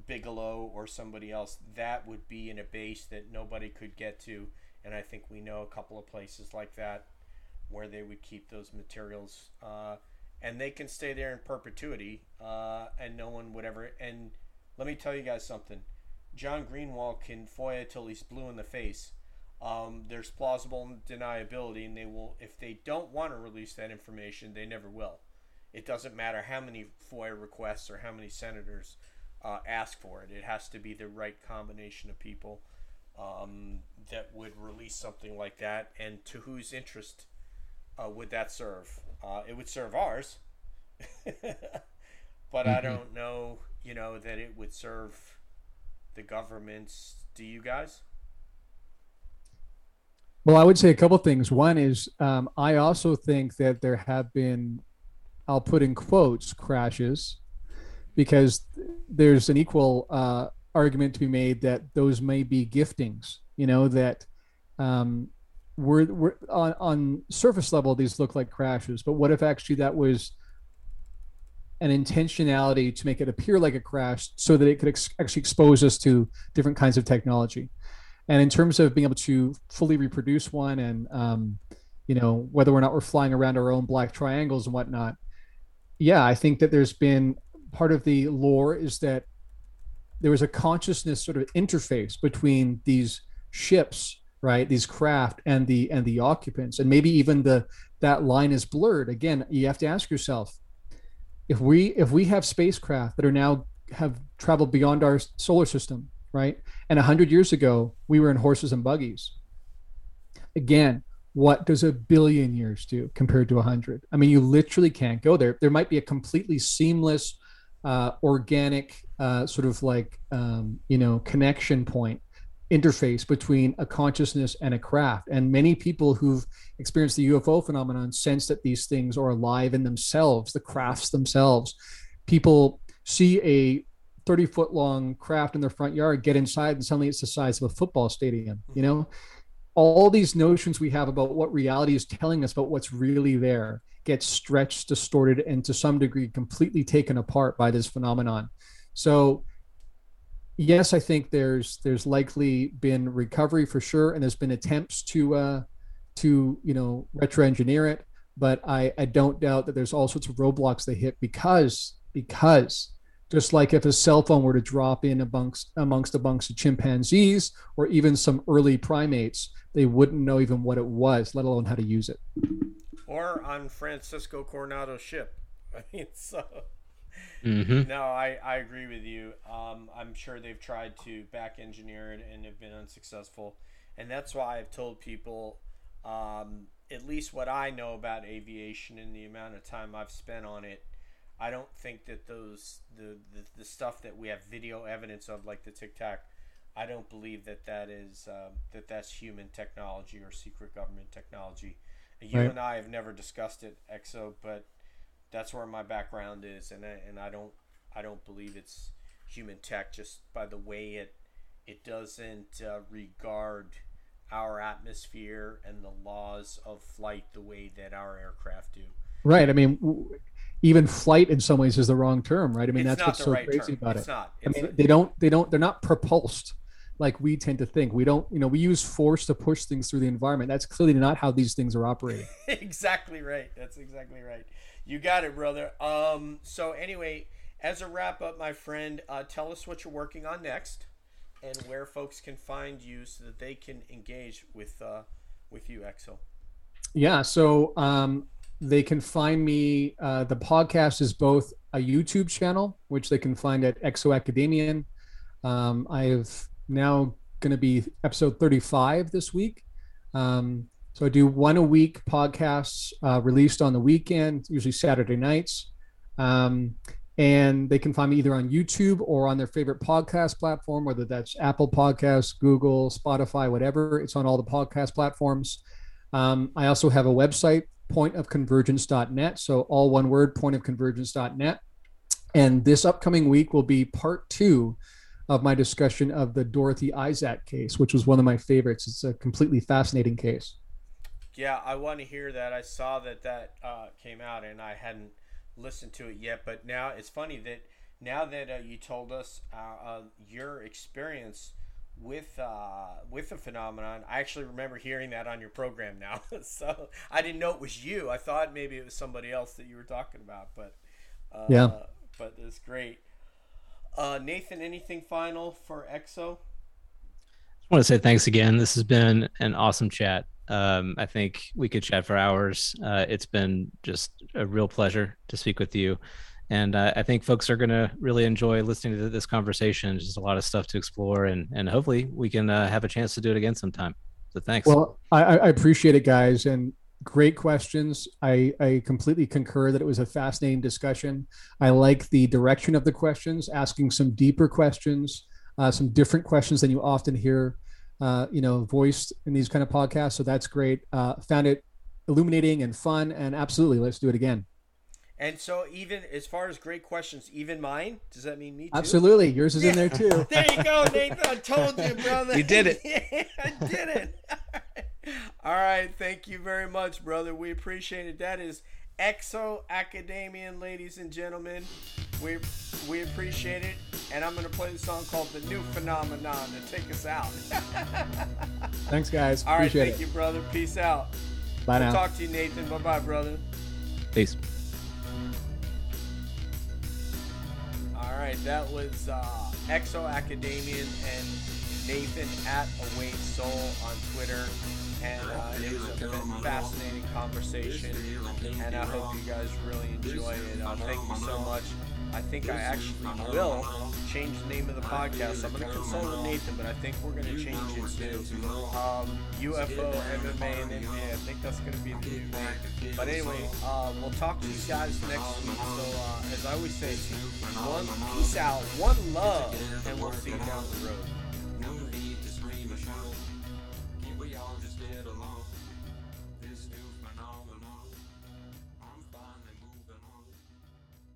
Bigelow or somebody else. That would be in a base that nobody could get to, and I think we know a couple of places like that where they would keep those materials, uh, and they can stay there in perpetuity, uh, and no one would ever. And let me tell you guys something: John Greenewald can FOIA till he's blue in the face. Um, there's plausible deniability, and they will. If they don't want to release that information, they never will. It doesn't matter how many FOIA requests or how many senators uh, ask for it. It has to be the right combination of people um, that would release something like that, and to whose interest uh, would that serve? Uh, it would serve ours, but I Mhm. don't know, you know, that it would serve the governments. Do you guys? Well, I would say a couple things. One is um, I also think that there have been, I'll put in quotes, crashes, because there's an equal uh, argument to be made that those may be giftings. You know that um, we're, we're on, on surface level these look like crashes, but what if actually that was an intentionality to make it appear like a crash so that it could ex- actually expose us to different kinds of technology? And in terms of being able to fully reproduce one and um, you know whether or not we're flying around our own black triangles and whatnot yeah i think that there's been part of the lore is that there was a consciousness sort of interface between these ships right these craft and the and the occupants. And maybe even the that line is blurred. Again you have to ask yourself if we if we have spacecraft that are now have traveled beyond our solar system right and 100 years ago, we were in horses and buggies. Again, what does a billion years do compared to 100? I mean, you literally can't go there. There might be a completely seamless, uh, organic, uh, sort of like, um, you know, connection point interface between a consciousness and a craft. And many people who've experienced the UFO phenomenon sense that these things are alive in themselves, the crafts themselves. People see a 30 foot long craft in their front yard get inside and suddenly it's the size of a football stadium you know? All these notions we have about what reality is telling us about what's really there get stretched distorted and to some degree completely taken apart by this phenomenon. So yes i think there's there's likely been recovery for sure and there's been attempts to uh to you know retro engineer it but i i don't doubt that there's all sorts of roadblocks they hit because because Just like if a cell phone were to drop in amongst amongst a bunch of chimpanzees or even some early primates, they wouldn't know even what it was, let alone how to use it. Or on Francisco Coronado's ship. I mean, so. Mhm. No, I, I agree with you. Um, I'm sure they've tried to back engineer it and have been unsuccessful. And that's why I've told people um, at least what I know about aviation and the amount of time I've spent on it. I don't think that those the, the, the stuff that we have video evidence of, like the Tic Tac, I don't believe that that is um, that that's human technology or secret government technology. You Right. and I have never discussed it, EXO, but that's where my background is, and I, and I don't I don't believe it's human tech just by the way it it doesn't uh, regard our atmosphere and the laws of flight the way that our aircraft do. Right. I mean, even flight in some ways is the wrong term, right? I mean, it's that's what's so right crazy term. about it's it. not. I mean, not- they don't, they don't, they're not propulsed like we tend to think. We don't, you know, we use force to push things through the environment. That's clearly not how these things are operating. exactly right. That's exactly right. You got it, brother. Um. So anyway, as a wrap up, my friend, uh, tell us what you're working on next, and where folks can find you so that they can engage with uh, with you, EXO. Yeah. So um, they can find me. Uh, the podcast is both a YouTube channel, which they can find at Exo Academian. Um, I have now going to be episode 35 this week. Um, so I do one a week podcasts uh, released on the weekend, usually Saturday nights. Um, and they can find me either on YouTube or on their favorite podcast platform, whether that's Apple Podcasts, Google, Spotify, whatever. It's on all the podcast platforms. Um, I also have a website, pointofconvergence.net. So all one word, pointofconvergence.net. And this upcoming week will be part two of my discussion of the Dorothy Izatt case, which was one of my favorites. It's a completely fascinating case. Yeah, I want to hear that. I saw that that uh, came out, and I hadn't listened to it yet. But now it's funny that now that uh, you told us uh, uh, your experience with uh, with the phenomenon, I actually remember hearing that on your program now. so I didn't know it was you. I thought maybe it was somebody else that you were talking about. But uh, Yeah. but it's great. Uh, Nathan, anything final for EXO? I want to say thanks again. This has been an awesome chat. Um, I think we could chat for hours. Uh, it's been just a real pleasure to speak with you. And uh, I think folks are going to really enjoy listening to this conversation. Just a lot of stuff to explore, and, and hopefully we can uh, have a chance to do it again sometime. So thanks. Well, I, I I appreciate it, guys, and great questions. I, I completely concur that it was a fascinating discussion. I like the direction of the questions, asking some deeper questions, uh, some different questions than you often hear, uh, you know, voiced in these kind of podcasts. So that's great. Uh, found it illuminating and fun, and absolutely, let's do it again. And so, even as far as great questions, even mine, does that mean me too? Absolutely, yours is in there too. There you go, Nathan. I told you, brother. You did it. I did it. All right. Thank you very much, brother. We appreciate it. That is Exo Academian, ladies and gentlemen. We we appreciate it. And I'm going to play the song called The New Phenomenon to take us out. Thanks, guys. All right. Appreciate Thank it. you, brother. Peace out. Bye We'll now. talk to you, Nathan. Bye bye, brother. Peace. All right, that was uh, Exo Academian and Nathan at Await Soul on Twitter, and uh, it was a fascinating conversation, and I hope you guys really enjoy it. Uh, thank you so much. I think I actually will change the name of the podcast. I'm going to consult with Nathan, but I think we're going to change it to um, UFO, MMA, and NBA. I think that's going to be the new name. But anyway, uh, we'll talk to you guys next week. So, uh, as I always say, one peace out, one love, and we'll see you down the road.